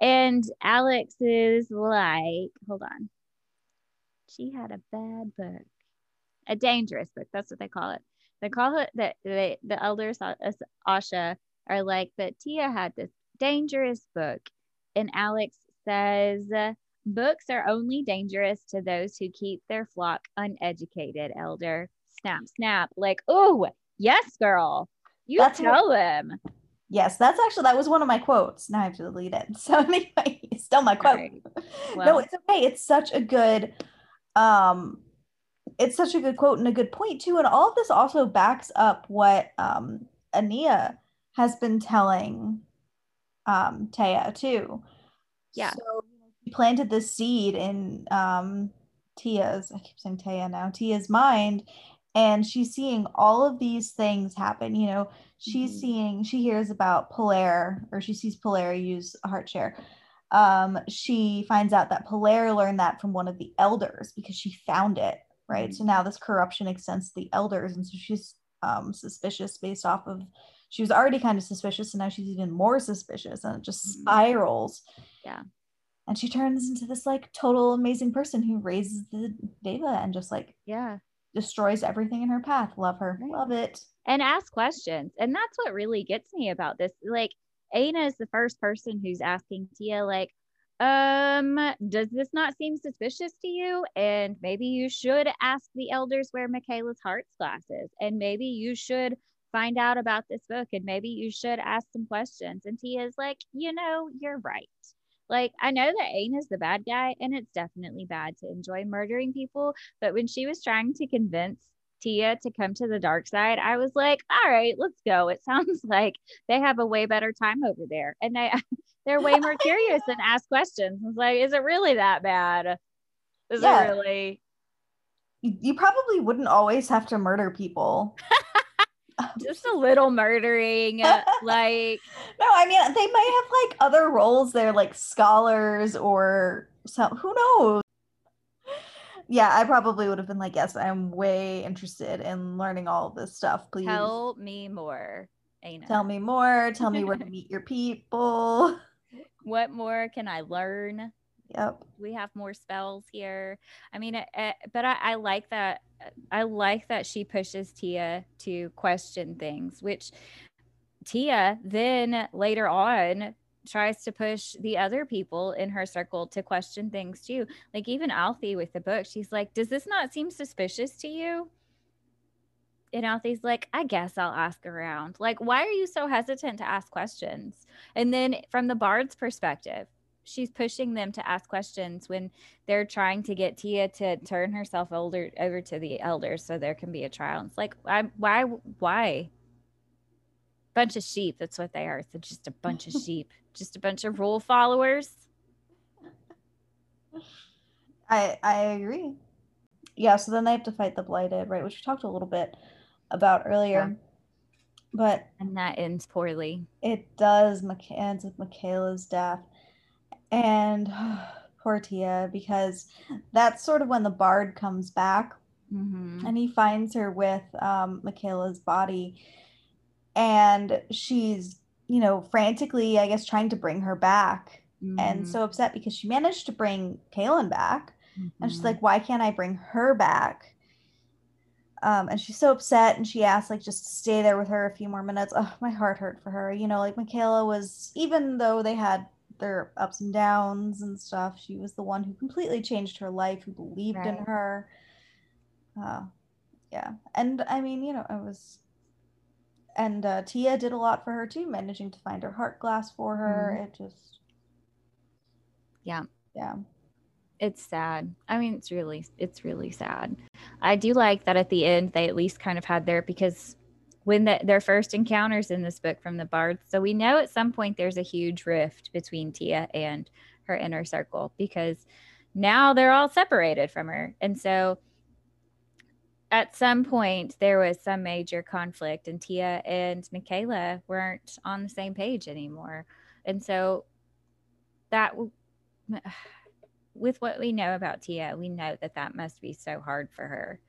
S1: And Alyx is like, hold on she had a bad book, a dangerous book. That's what they call it. They call it that the, the elders uh, Asha are like, but Tia had this dangerous book. And Alyx says, books are only dangerous to those who keep their flock uneducated, elder. Snap, snap. Like, oh, yes, girl. You That's tell what- them.
S2: Yes, that's actually that was one of my quotes. Now I have to delete it. So anyway, still my quote. Right. Well, no, it's okay. It's such a good um it's such a good quote and a good point too. And all of this also backs up what um Aenah has been telling um Taya too.
S1: Yeah. So
S2: he planted this seed in um Tia's, I keep saying Taya now, Tia's mind, and she's seeing all of these things happen. You know, she's mm-hmm. seeing, she hears about Polaire, or she sees Polaire use a heart share. Um, she finds out that Polaire learned that from one of the elders because she found it, right? Mm-hmm. So now this corruption extends to the elders, and so she's um, suspicious based off of. She was already kind of suspicious, and now she's even more suspicious, and it just mm-hmm. spirals.
S1: Yeah.
S2: And she turns into this like total amazing person who raises the Daeva and just like
S1: yeah
S2: destroys everything in her path. Love her. Right. Love it.
S1: And ask questions. And that's what really gets me about this. Like Aenah is the first person who's asking Tia, like, um, does this not seem suspicious to you? And maybe you should ask the elders where Mykaela's heart's glass is. And maybe you should find out about this book and maybe you should ask some questions. And Tia's like, you know, you're right. Like, I know that Aenah is the bad guy, and it's definitely bad to enjoy murdering people. But when she was trying to convince Tia to come to the dark side, I was like, all right, let's go. It sounds like they have a way better time over there. And they they're way more curious and ask questions. It's like, is it really that bad? Is yeah. it really?
S2: You probably wouldn't always have to murder people.
S1: just a little murdering uh, like
S2: no i mean they might have like other roles there like scholars or some who knows yeah i probably would have been like yes i'm way interested in learning all this stuff please
S1: tell me more Aenah.
S2: tell me more tell me where to meet your people
S1: what more can i learn
S2: Yep.
S1: We have more spells here. I mean, it, it, but I, I like that. I like that she pushes Tia to question things, which Tia then later on tries to push the other people in her circle to question things too. Like even Althy with the book, she's like, "Does this not seem suspicious to you?" And Althy's like, "I guess I'll ask around." Like, why are you so hesitant to ask questions? And then from the bard's perspective, she's pushing them to ask questions when they're trying to get Tia to turn herself older over to the elders so there can be a trial. It's like why why why? Bunch of sheep, that's what they are. It's just a bunch of sheep, just a bunch of rule followers.
S2: I I agree. Yeah, so then they have to fight the blighted, right? Which we talked a little bit about earlier. Yeah. But
S1: and that ends poorly.
S2: It does. Ends with Mykaela's death and poor Tia, because that's sort of when the bard comes back mm-hmm. and he finds her with um, Mykaela's body. And she's, you know, frantically, I guess, trying to bring her back. Mm-hmm. And so upset because she managed to bring Kalen back. Mm-hmm. And she's mm-hmm. like, why can't I bring her back? Um, and she's so upset and she asked like just to stay there with her a few more minutes. Oh, my heart hurt for her. You know, like Mykaela was, even though they had their ups and downs and stuff. She was the one who completely changed her life, who believed right. in her. Uh, yeah, and I mean, you know, it was, and uh, Tia did a lot for her too, managing to find her heart glass for her. Mm. It just,
S1: yeah,
S2: yeah,
S1: it's sad. I mean, it's really, it's really sad. I do like that at the end they at least kind of had their because when the, their first encounters in this book from the bards. So we know at some point there's a huge rift between Tia and her inner circle because now they're all separated from her. And so at some point there was some major conflict and Tia and Mykaela weren't on the same page anymore. And so that with what we know about Tia, we know that that must be so hard for her.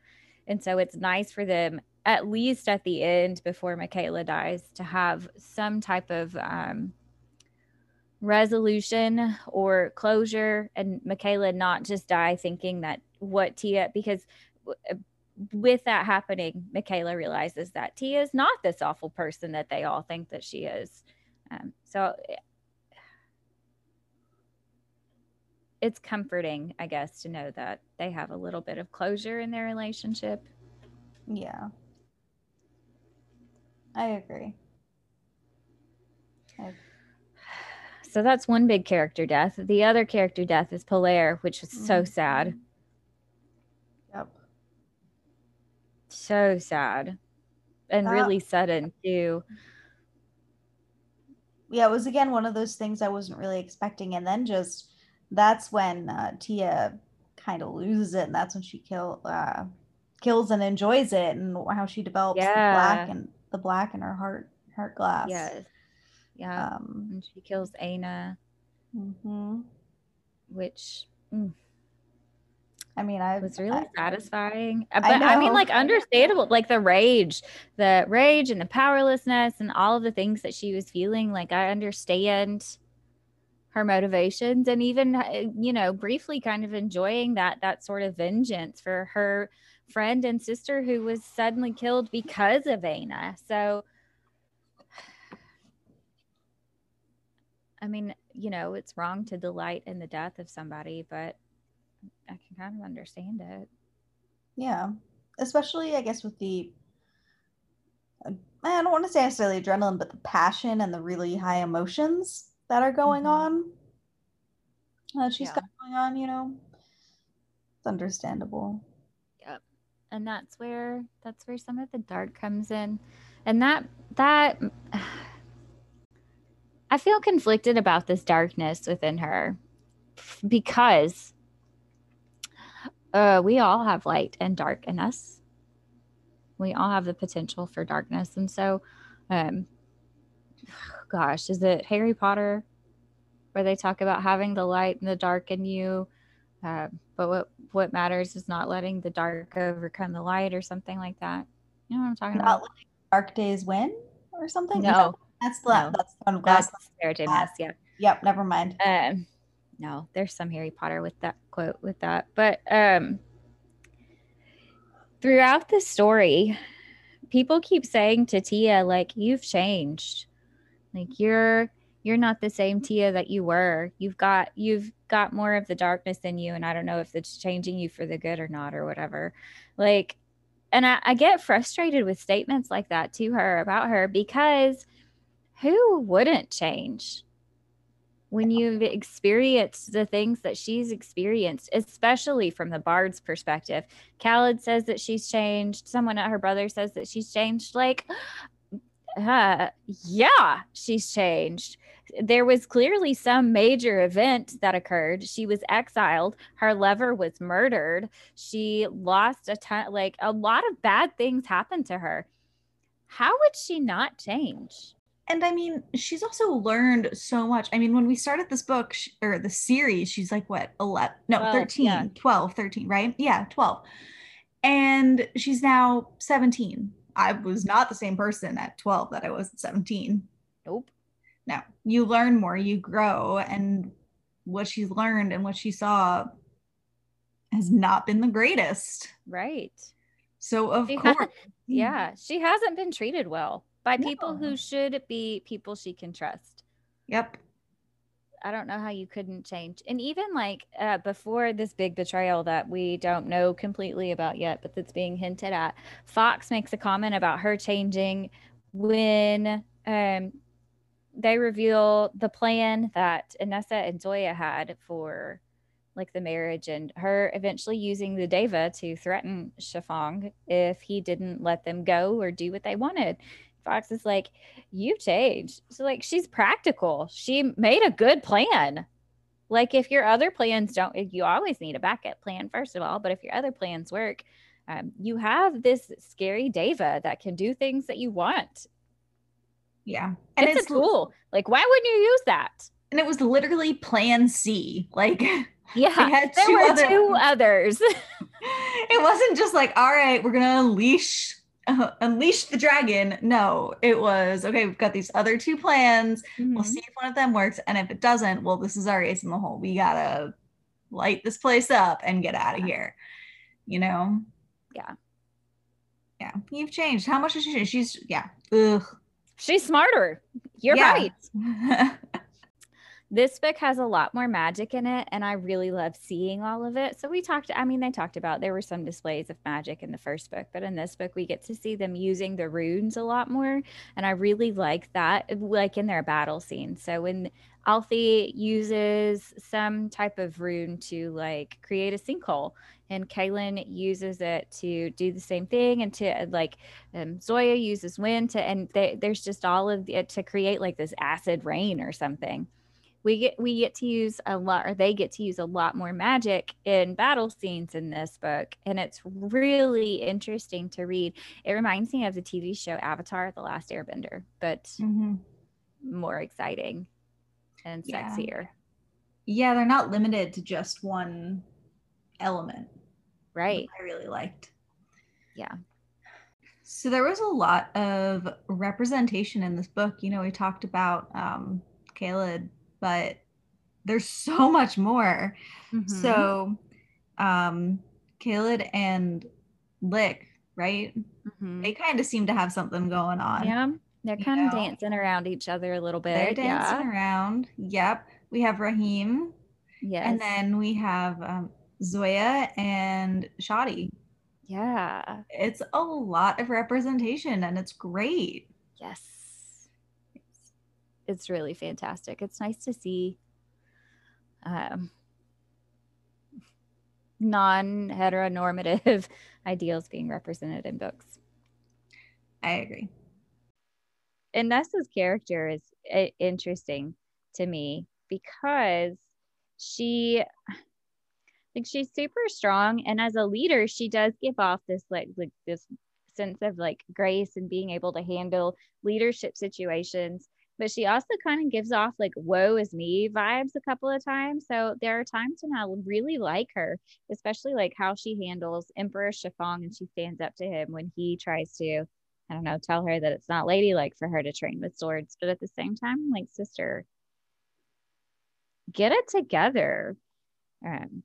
S1: And so it's nice for them at least at the end before Mykaela dies to have some type of um, resolution or closure and Mykaela not just die thinking that what Tia because with that happening, Mykaela realizes that Tia is not this awful person that they all think that she is. Um, so it's comforting, I guess, to know that they have a little bit of closure in their relationship.
S2: Yeah. I agree.
S1: I... So that's one big character death. The other character death is Polaire, which was so mm-hmm. sad.
S2: Yep.
S1: So sad. And really sudden too.
S2: Yeah, it was again one of those things I wasn't really expecting. And then just that's when uh, Tia kind of loses it, and that's when she kill uh, kills and enjoys it, and how she develops yeah. the black and the black in her heart heart glass.
S1: Yes. Yeah. Um, and she kills Aenah.
S2: Mm-hmm.
S1: Which. Mm,
S2: I mean, I
S1: was really I, satisfying, but I, I, mean, like understandable, like the rage, the rage and the powerlessness and all of the things that she was feeling. Like I understand her motivations and even uh, you know briefly kind of enjoying that that sort of vengeance for her friend and sister who was suddenly killed because of Aenah. So I mean, you know, it's wrong to delight in the death of somebody, but I can kind of understand it.
S2: Yeah. Especially I guess with the I don't want to say necessarily adrenaline, but the passion and the really high emotions that are going mm-hmm. on that she's yeah. got going on, you know. It's understandable.
S1: Yep. And that's where that's where some of the dark comes in. And that that I feel conflicted about this darkness within her because uh, we all have light and dark in us. We all have the potential for darkness. And so um, gosh, is it Harry Potter where they talk about having the light and the dark in you? Uh, but what what matters is not letting the dark overcome the light or something like that. You know what I'm talking not about?
S2: dark days win or something.
S1: No,
S2: that's the no. that's the
S1: one. That's Sarah J. Maas. Yeah.
S2: Yep. Never mind.
S1: Um, no, there's some Harry Potter with that quote with that, but um, throughout the story, people keep saying to Tia like, "You've changed." Like you're you're not the same Tia that you were. You've got you've got more of the darkness in you, and I don't know if it's changing you for the good or not or whatever. Like, and I, I get frustrated with statements like that to her about her because who wouldn't change? When you've experienced the things that she's experienced, especially from the bard's perspective. Khalad says that she's changed. Someone, at her brother, says that she's changed. Like, uh, yeah, she's changed. There was clearly some major event that occurred. She was exiled. Her lover was murdered. She lost a ton, like a lot of bad things happened to her. How would she not change?
S2: And I mean, she's also learned so much. I mean, when we started this book she, or the series, she's like, what, 11? No, 12, 13, yeah. 12, 13, right? Yeah, 12. And she's now 17 I was not the same person at 12 that I was at 17.
S1: Nope.
S2: No, you learn more, you grow, and what she's learned and what she saw has not been the greatest.
S1: Right.
S2: So, of she course.
S1: Has, yeah, she hasn't been treated well by no. people who should be people she can trust.
S2: Yep.
S1: I don't know how you couldn't change. And even like uh, before this big betrayal that we don't know completely about yet, but that's being hinted at, Fox makes a comment about her changing when um, they reveal the plan that Inessa and Zoya had for like the marriage and her eventually using the Daeva to threaten Shifeng if he didn't let them go or do what they wanted. Fox is like, you changed. So like she's practical. She made a good plan. Like if your other plans don't, you always need a backup plan first of all. But if your other plans work, um, you have this scary Daeva that can do things that you want.
S2: Yeah,
S1: and it's, it's a tool. Like why wouldn't you use that?
S2: And it was literally Plan C. Like
S1: yeah, there were other- two others.
S2: it wasn't just like all right, we're gonna unleash uh, unleash the dragon. No, it was okay. We've got these other two plans. Mm-hmm. We'll see if one of them works, and if it doesn't, well, this is our ace in the hole. We gotta light this place up and get out of here. You know?
S1: Yeah.
S2: Yeah, you've changed. How much has she? She's yeah. Ugh.
S1: She's smarter. You're
S2: Yeah.
S1: right. this book has a lot more magic in it and i really love seeing all of it. So we talked i mean they talked about there were some displays of magic in the first book but in this book we get to see them using the runes a lot more and i really like that like in their battle scene. So when Althy uses some type of rune to like create a sinkhole and Kalen uses it to do the same thing and to like um, Zoya uses wind to and they, there's just all of it to create like this acid rain or something we get we get to use a lot or they get to use a lot more magic in battle scenes in this book and it's really interesting to read it reminds me of the tv show avatar the last airbender but
S2: Mhm.
S1: more exciting and
S2: Yeah.
S1: sexier
S2: Yeah, they're not limited to just one element.
S1: right
S2: I really liked.
S1: Yeah.
S2: So there was a lot of representation in this book. You know, we talked about um Caleb, but there's so much more.
S1: Mhm.
S2: So um Caleb and Likh, right?
S1: Mhm.
S2: They kind of seem to have something going on.
S1: yeah they're kind of
S2: know.
S1: dancing around each other a little bit.
S2: They're dancing
S1: yeah
S2: around. Yep. We have Rahim.
S1: yes
S2: And then we have um, Zoya and Shadi.
S1: yeah
S2: It's a lot of representation and it's great.
S1: Yes. It's really fantastic. It's nice to see um, non heteronormative ideals being represented in books.
S2: I agree.
S1: And Nessa's character is uh, interesting to me because she like she's super strong and as a leader she does give off this like like this sense of like grace and being able to handle leadership situations but she also kind of gives off like woe is me vibes a couple of times so there are times when i really like her especially like how she handles emperor Shifeng and she stands up to him when he tries to i don't know tell her that it's not ladylike for her to train with swords but at the same time like sister get it together. Um,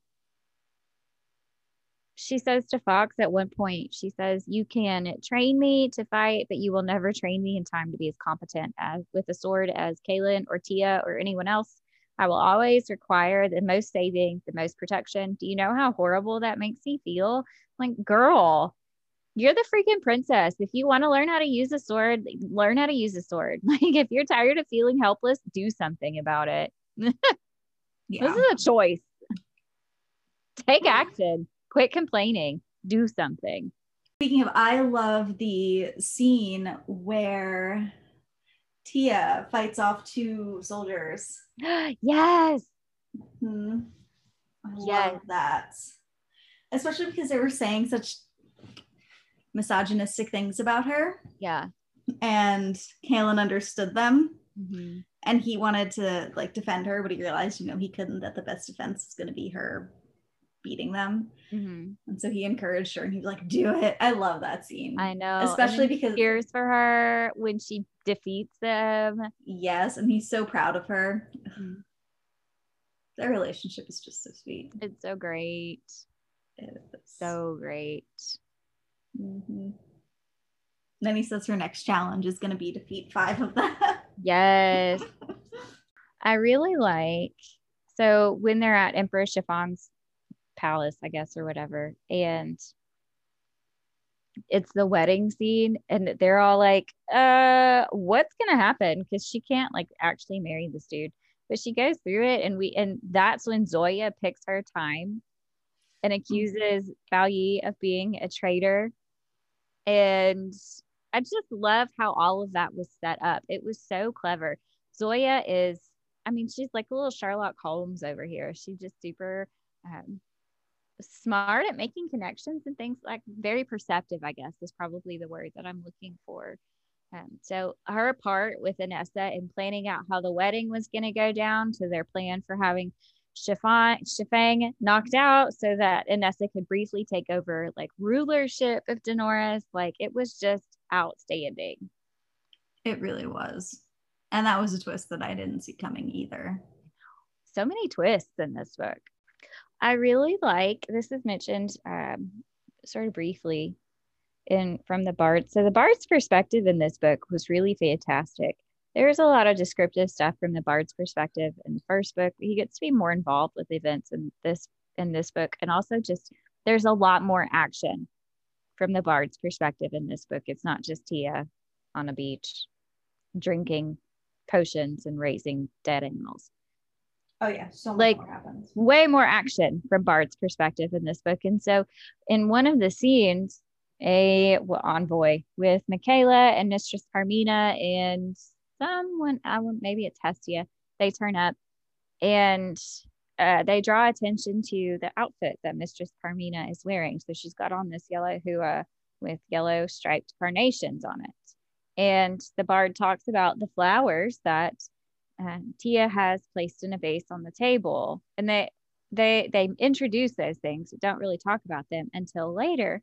S1: she says to Fox at one point, she says, You can train me to fight, but you will never train me in time to be as competent as with a sword as Kalen or Tia or anyone else. I will always require the most saving, the most protection. Do you know how horrible that makes me feel? Like, girl, you're the freaking princess. If you want to learn how to use a sword, learn how to use a sword. Like, if you're tired of feeling helpless, do something about it.
S2: Yeah.
S1: This is a choice. Take action. Quit complaining. Do something.
S2: Speaking of, I love the scene where Tia fights off two soldiers.
S1: yes.
S2: Hmm. I
S1: Yes.
S2: love that. Especially because they were saying such misogynistic things about her,
S1: Yeah.
S2: and Kalen understood them.
S1: Mhm.
S2: and he wanted to like defend her but he realized you know he couldn't that the best defense is going to be her beating them
S1: Mhm.
S2: and so he encouraged her and he was like do it i love that scene
S1: I know.
S2: especially because
S1: cheers for her when she defeats them.
S2: yes and he's so proud of her
S1: Mhm.
S2: their relationship is just so sweet
S1: It's so great.
S2: It is.
S1: So great.
S2: Mhm. then he says her next challenge is going to be defeat five of them
S1: Yes. I really like so when they're at Emperor Shifeng's palace, I guess, or whatever, and it's the wedding scene, and they're all like, uh, what's gonna happen? Because she can't like actually marry this dude. But she goes through it, and we and that's when Zoya picks her time and accuses Bao Yi of being a traitor. And I just love how all of that was set up. It was so clever. Zoya is, I mean, she's like a little Sherlock Holmes over here. She's just super um, smart at making connections and things like very perceptive, I guess, is probably the word that I'm looking for. Um, so her part with Inessa in planning out how the wedding was going to go down to their plan for having Shifeng, Shifeng knocked out so that Inessa could briefly take over like rulership of Daanoris. Like it was just outstanding.
S2: it really was and that was a twist that i didn't see coming either
S1: So many twists in this book. I really like this is mentioned um, sort of briefly in from the bard. So the bard's perspective in this book was really fantastic. There's a lot of descriptive stuff from the bard's perspective in the first book. He gets to be more involved with events in this in this book, and also just there's a lot more action from the bard's perspective in this book. It's not just Tia on a beach drinking potions and raising dead animals.
S2: Oh yeah, so
S1: like
S2: more happens.
S1: way more action from Bard's perspective in this book. And so, in one of the scenes, a envoy with Mykaela and Mistress Parmina and someone, I want maybe it's Hestia, they turn up and uh, they draw attention to the outfit that Mistress Parmina is wearing. So she's got on this yellow hua with yellow striped carnations on it. And the bard talks about the flowers that um, Tia has placed in a vase on the table, and they they they introduce those things, but don't really talk about them until later.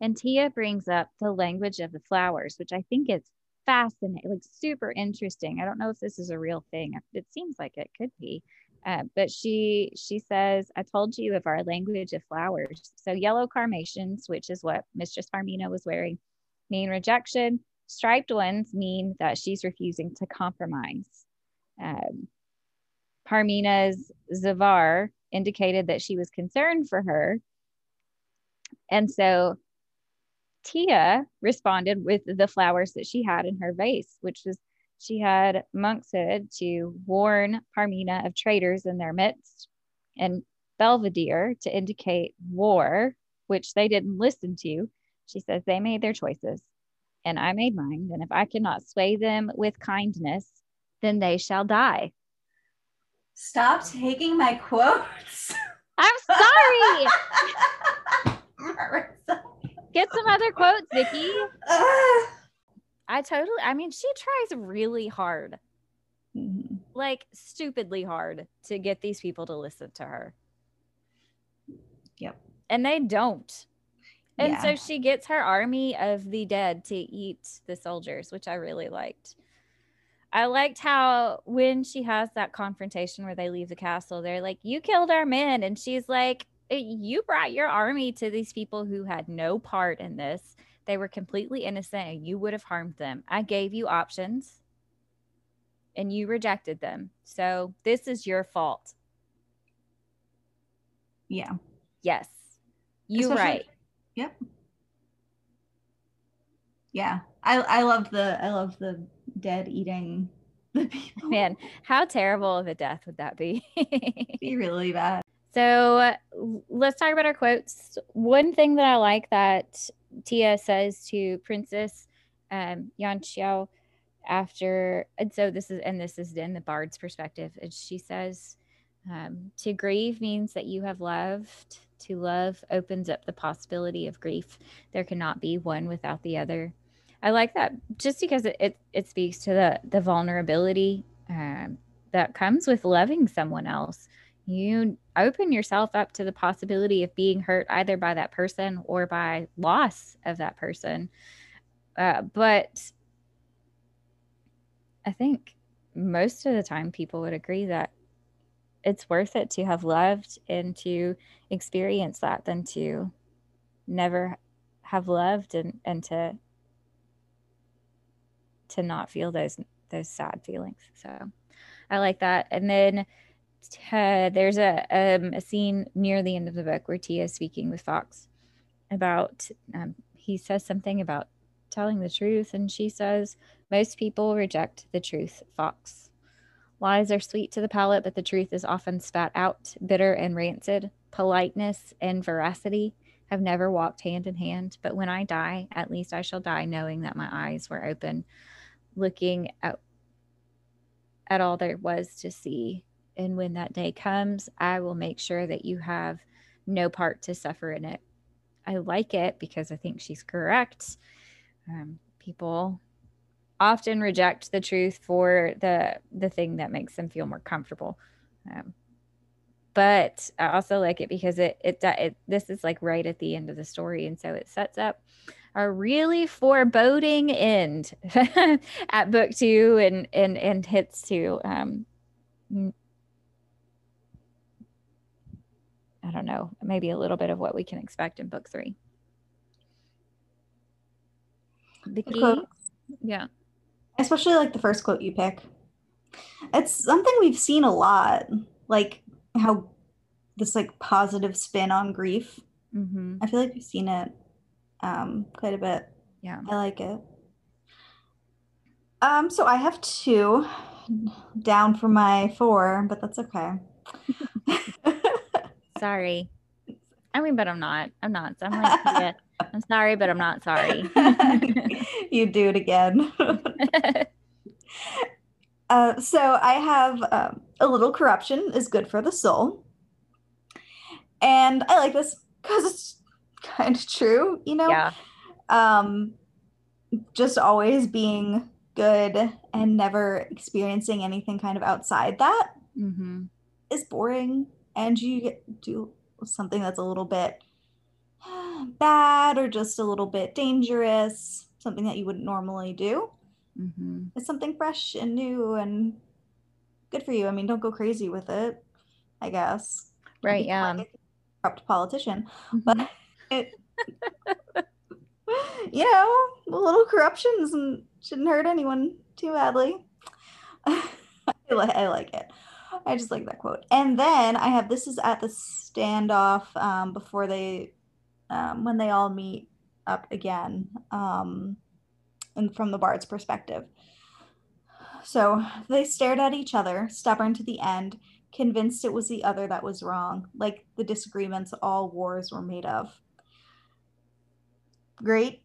S1: And Tia brings up the language of the flowers, which I think is fascinating, like super interesting. I don't know if this is a real thing. It seems like it could be. Uh, but she she says, "I told you of our language of flowers. So yellow carnations, which is what Mistress Parmina was wearing, mean rejection. Striped ones mean that she's refusing to compromise. Um, Parmina's Zavar indicated that she was concerned for her. And so Tia responded with the flowers that she had in her vase, which was she had monkshood to warn Parmina of traitors in their midst, and Belvedere to indicate war, which they didn't listen to. She says they made their choices, and I made mine. And if I cannot sway them with kindness, then they shall die.
S2: Stop taking my quotes.
S1: I'm sorry. Get some other quotes, Vicky. I totally, I mean, she tries really hard,
S2: Mhm.
S1: like stupidly hard to get these people to listen to her.
S2: Yep.
S1: And they don't. And
S2: Yeah.
S1: so she gets her army of the dead to eat the soldiers, which I really liked. I liked how when she has that confrontation where they leave the castle, they're like, You killed our men. And she's like, "Eh, You brought your army to these people who had no part in this. They were completely innocent and you would have harmed them. I gave you options and you rejected them. So this is your fault.
S2: Yeah.
S1: Yes. You
S2: Especially-
S1: right.
S2: Yep. Yeah. I I love the I love the dead eating the people.
S1: Man, how terrible of a death would that be?
S2: be really bad.
S1: So uh, let's talk about our quotes. One thing that I like that Tia says to Princess um, Yan Xiao after, and so this is, and this is in the bard's perspective, and she says, um, to grieve means that you have loved. To love opens up the possibility of grief. There cannot be one without the other. I like that just because it, it, it speaks to the, the vulnerability um, that comes with loving someone else you open yourself up to the possibility of being hurt either by that person or by loss of that person. Uh, but I think most of the time people would agree that it's worth it to have loved and to experience that than to never have loved and, and to to not feel those those sad feelings. So I like that. And then uh, there's a um, a scene near the end of the book where Tia is speaking with Fox about um, he says something about telling the truth, and she says most people reject the truth. Fox lies are sweet to the palate, but the truth is often spat out, bitter and rancid. Politeness and veracity have never walked hand in hand, but when I die, at least I shall die knowing that my eyes were open, looking at at all there was to see and when that day comes, I will make sure that you have no part to suffer in it. I like it because I think she's correct. Um, people often reject the truth for the the thing that makes them feel more comfortable. Um, but I also like it because it, it it this is like right at the end of the story, and so it sets up a really foreboding end at book two and and and hits to um, I don't know, maybe a little bit of what we can expect in book three.
S2: Quotes.
S1: Yeah.
S2: especially like the first quote you pick. It's something we've seen a lot, like how this like positive spin on grief.
S1: Mm-hmm.
S2: I feel like we've seen it um, quite a bit.
S1: Yeah.
S2: I like it. Um, so I have two down for my four, but that's okay.
S1: Sorry. I mean, but I'm not. I'm not. So I'm like, yeah, I'm sorry, but I'm not sorry.
S2: you do it again. Uh, so I have um, a little corruption is good for the soul. And I like this because it's kind of true, you know?
S1: yeah.
S2: Um, just always being good and never experiencing anything kind of outside that
S1: Mm-hmm.
S2: is boring. And you get, do something that's a little bit bad or just a little bit dangerous, something that you wouldn't normally do.
S1: Mm-hmm.
S2: it's something fresh and new and good for you. I mean, don't go crazy with it, I guess.
S1: Right. Yeah.
S2: like corrupt politician.
S1: Mhm.
S2: But it, you know, a little corruptions shouldn't hurt anyone too badly. I like I like it. I just like that quote. And then I have this is at the standoff um, before they um, when they all meet up again. Um, and from the bard's perspective. So they stared at each other, stubborn to the end, convinced it was the other that was wrong, like the disagreements all wars were made of. Great,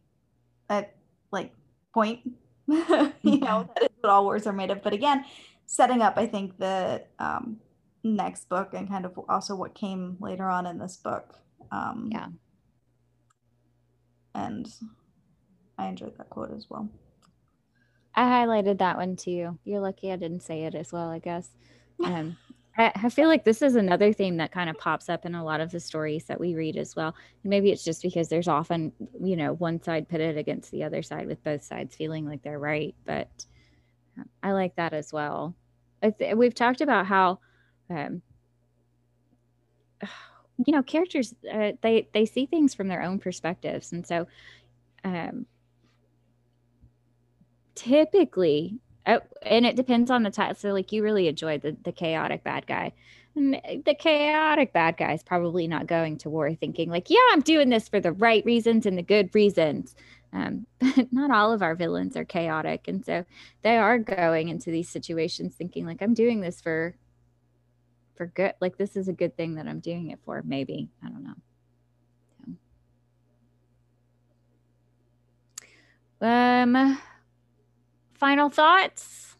S2: at like point, you know, that is what all wars are made of. But again, setting up, I think the um, next book and kind of also what came later on in this book. Um,
S1: Yeah.
S2: and I enjoyed that quote as well.
S1: I highlighted that one too. You're lucky I didn't say it as well, I guess. Um, I, I feel like this is another theme that kind of pops up in a lot of the stories that we read as well. Maybe it's just because there's often, you know, one side pitted against the other side with both sides feeling like they're right. But um, I like that as well. Th- we've talked about how, um, you know, characters uh, they they see things from their own perspectives, and so um, typically uh, and it depends on the type. So like you really enjoyed the, the chaotic bad guy. The chaotic bad guy is probably not going to war thinking like yeah i'm doing this for the right reasons and the good reasons. Um, but not all of our villains are chaotic. And so they are going into these situations thinking like i'm doing this for for good like this is a good thing that i'm doing it for maybe. I don't know. Um final thoughts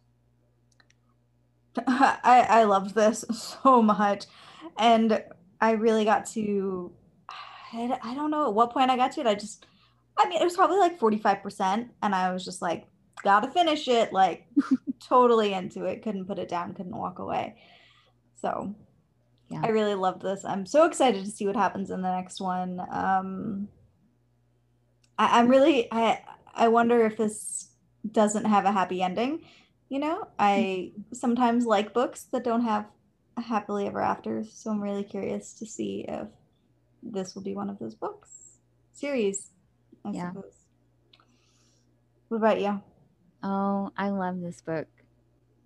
S2: I, I loved this so much. And I really got to, I, I don't know at what point I got to it. I just, I mean, it was probably like 45%. And I was just like, gotta finish it. Like, totally into it. Couldn't put it down, couldn't walk away. So,
S1: Yeah.
S2: I really loved this. I'm so excited to see what happens in the next one. Um, I, I'm really, I, I wonder if this doesn't have a happy ending. You know, I sometimes like books that don't have a happily ever after, so I'm really curious to see if this will be one of those books series. I
S1: Yeah.
S2: suppose. What about you?
S1: Oh, I love this book.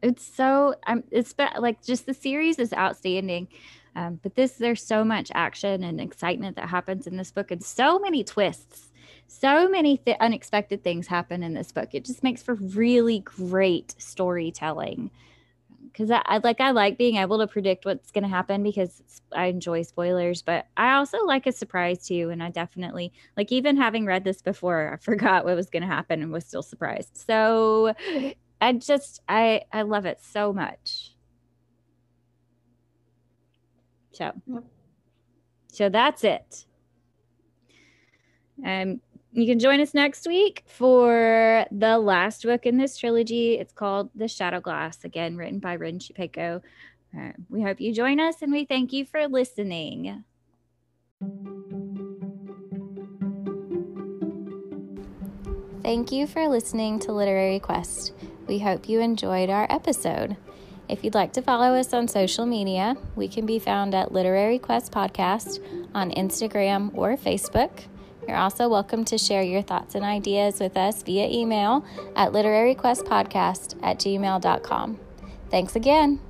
S1: It's so I'm it's like just the series is outstanding. Um, but this there's so much action and excitement that happens in this book and so many twists. So many th- unexpected things happen in this book. It just makes for really great storytelling. Cuz I, I like I like being able to predict what's going to happen because I enjoy spoilers, but I also like a surprise too and I definitely like even having read this before, I forgot what was going to happen and was still surprised. So I just I I love it so much. So so that's it. Um you can join us next week for the last book in this trilogy. It's called The Shadow Glass, again written by Rin Chupeco. Uh, we hope you join us and we thank you for listening. Thank you for listening to Literary Quest. We hope you enjoyed our episode. If you'd like to follow us on social media, we can be found at Literary Quest Podcast on Instagram or Facebook. You're also welcome to share your thoughts and ideas with us via email at literaryquestpodcast at gmail.com. Thanks again.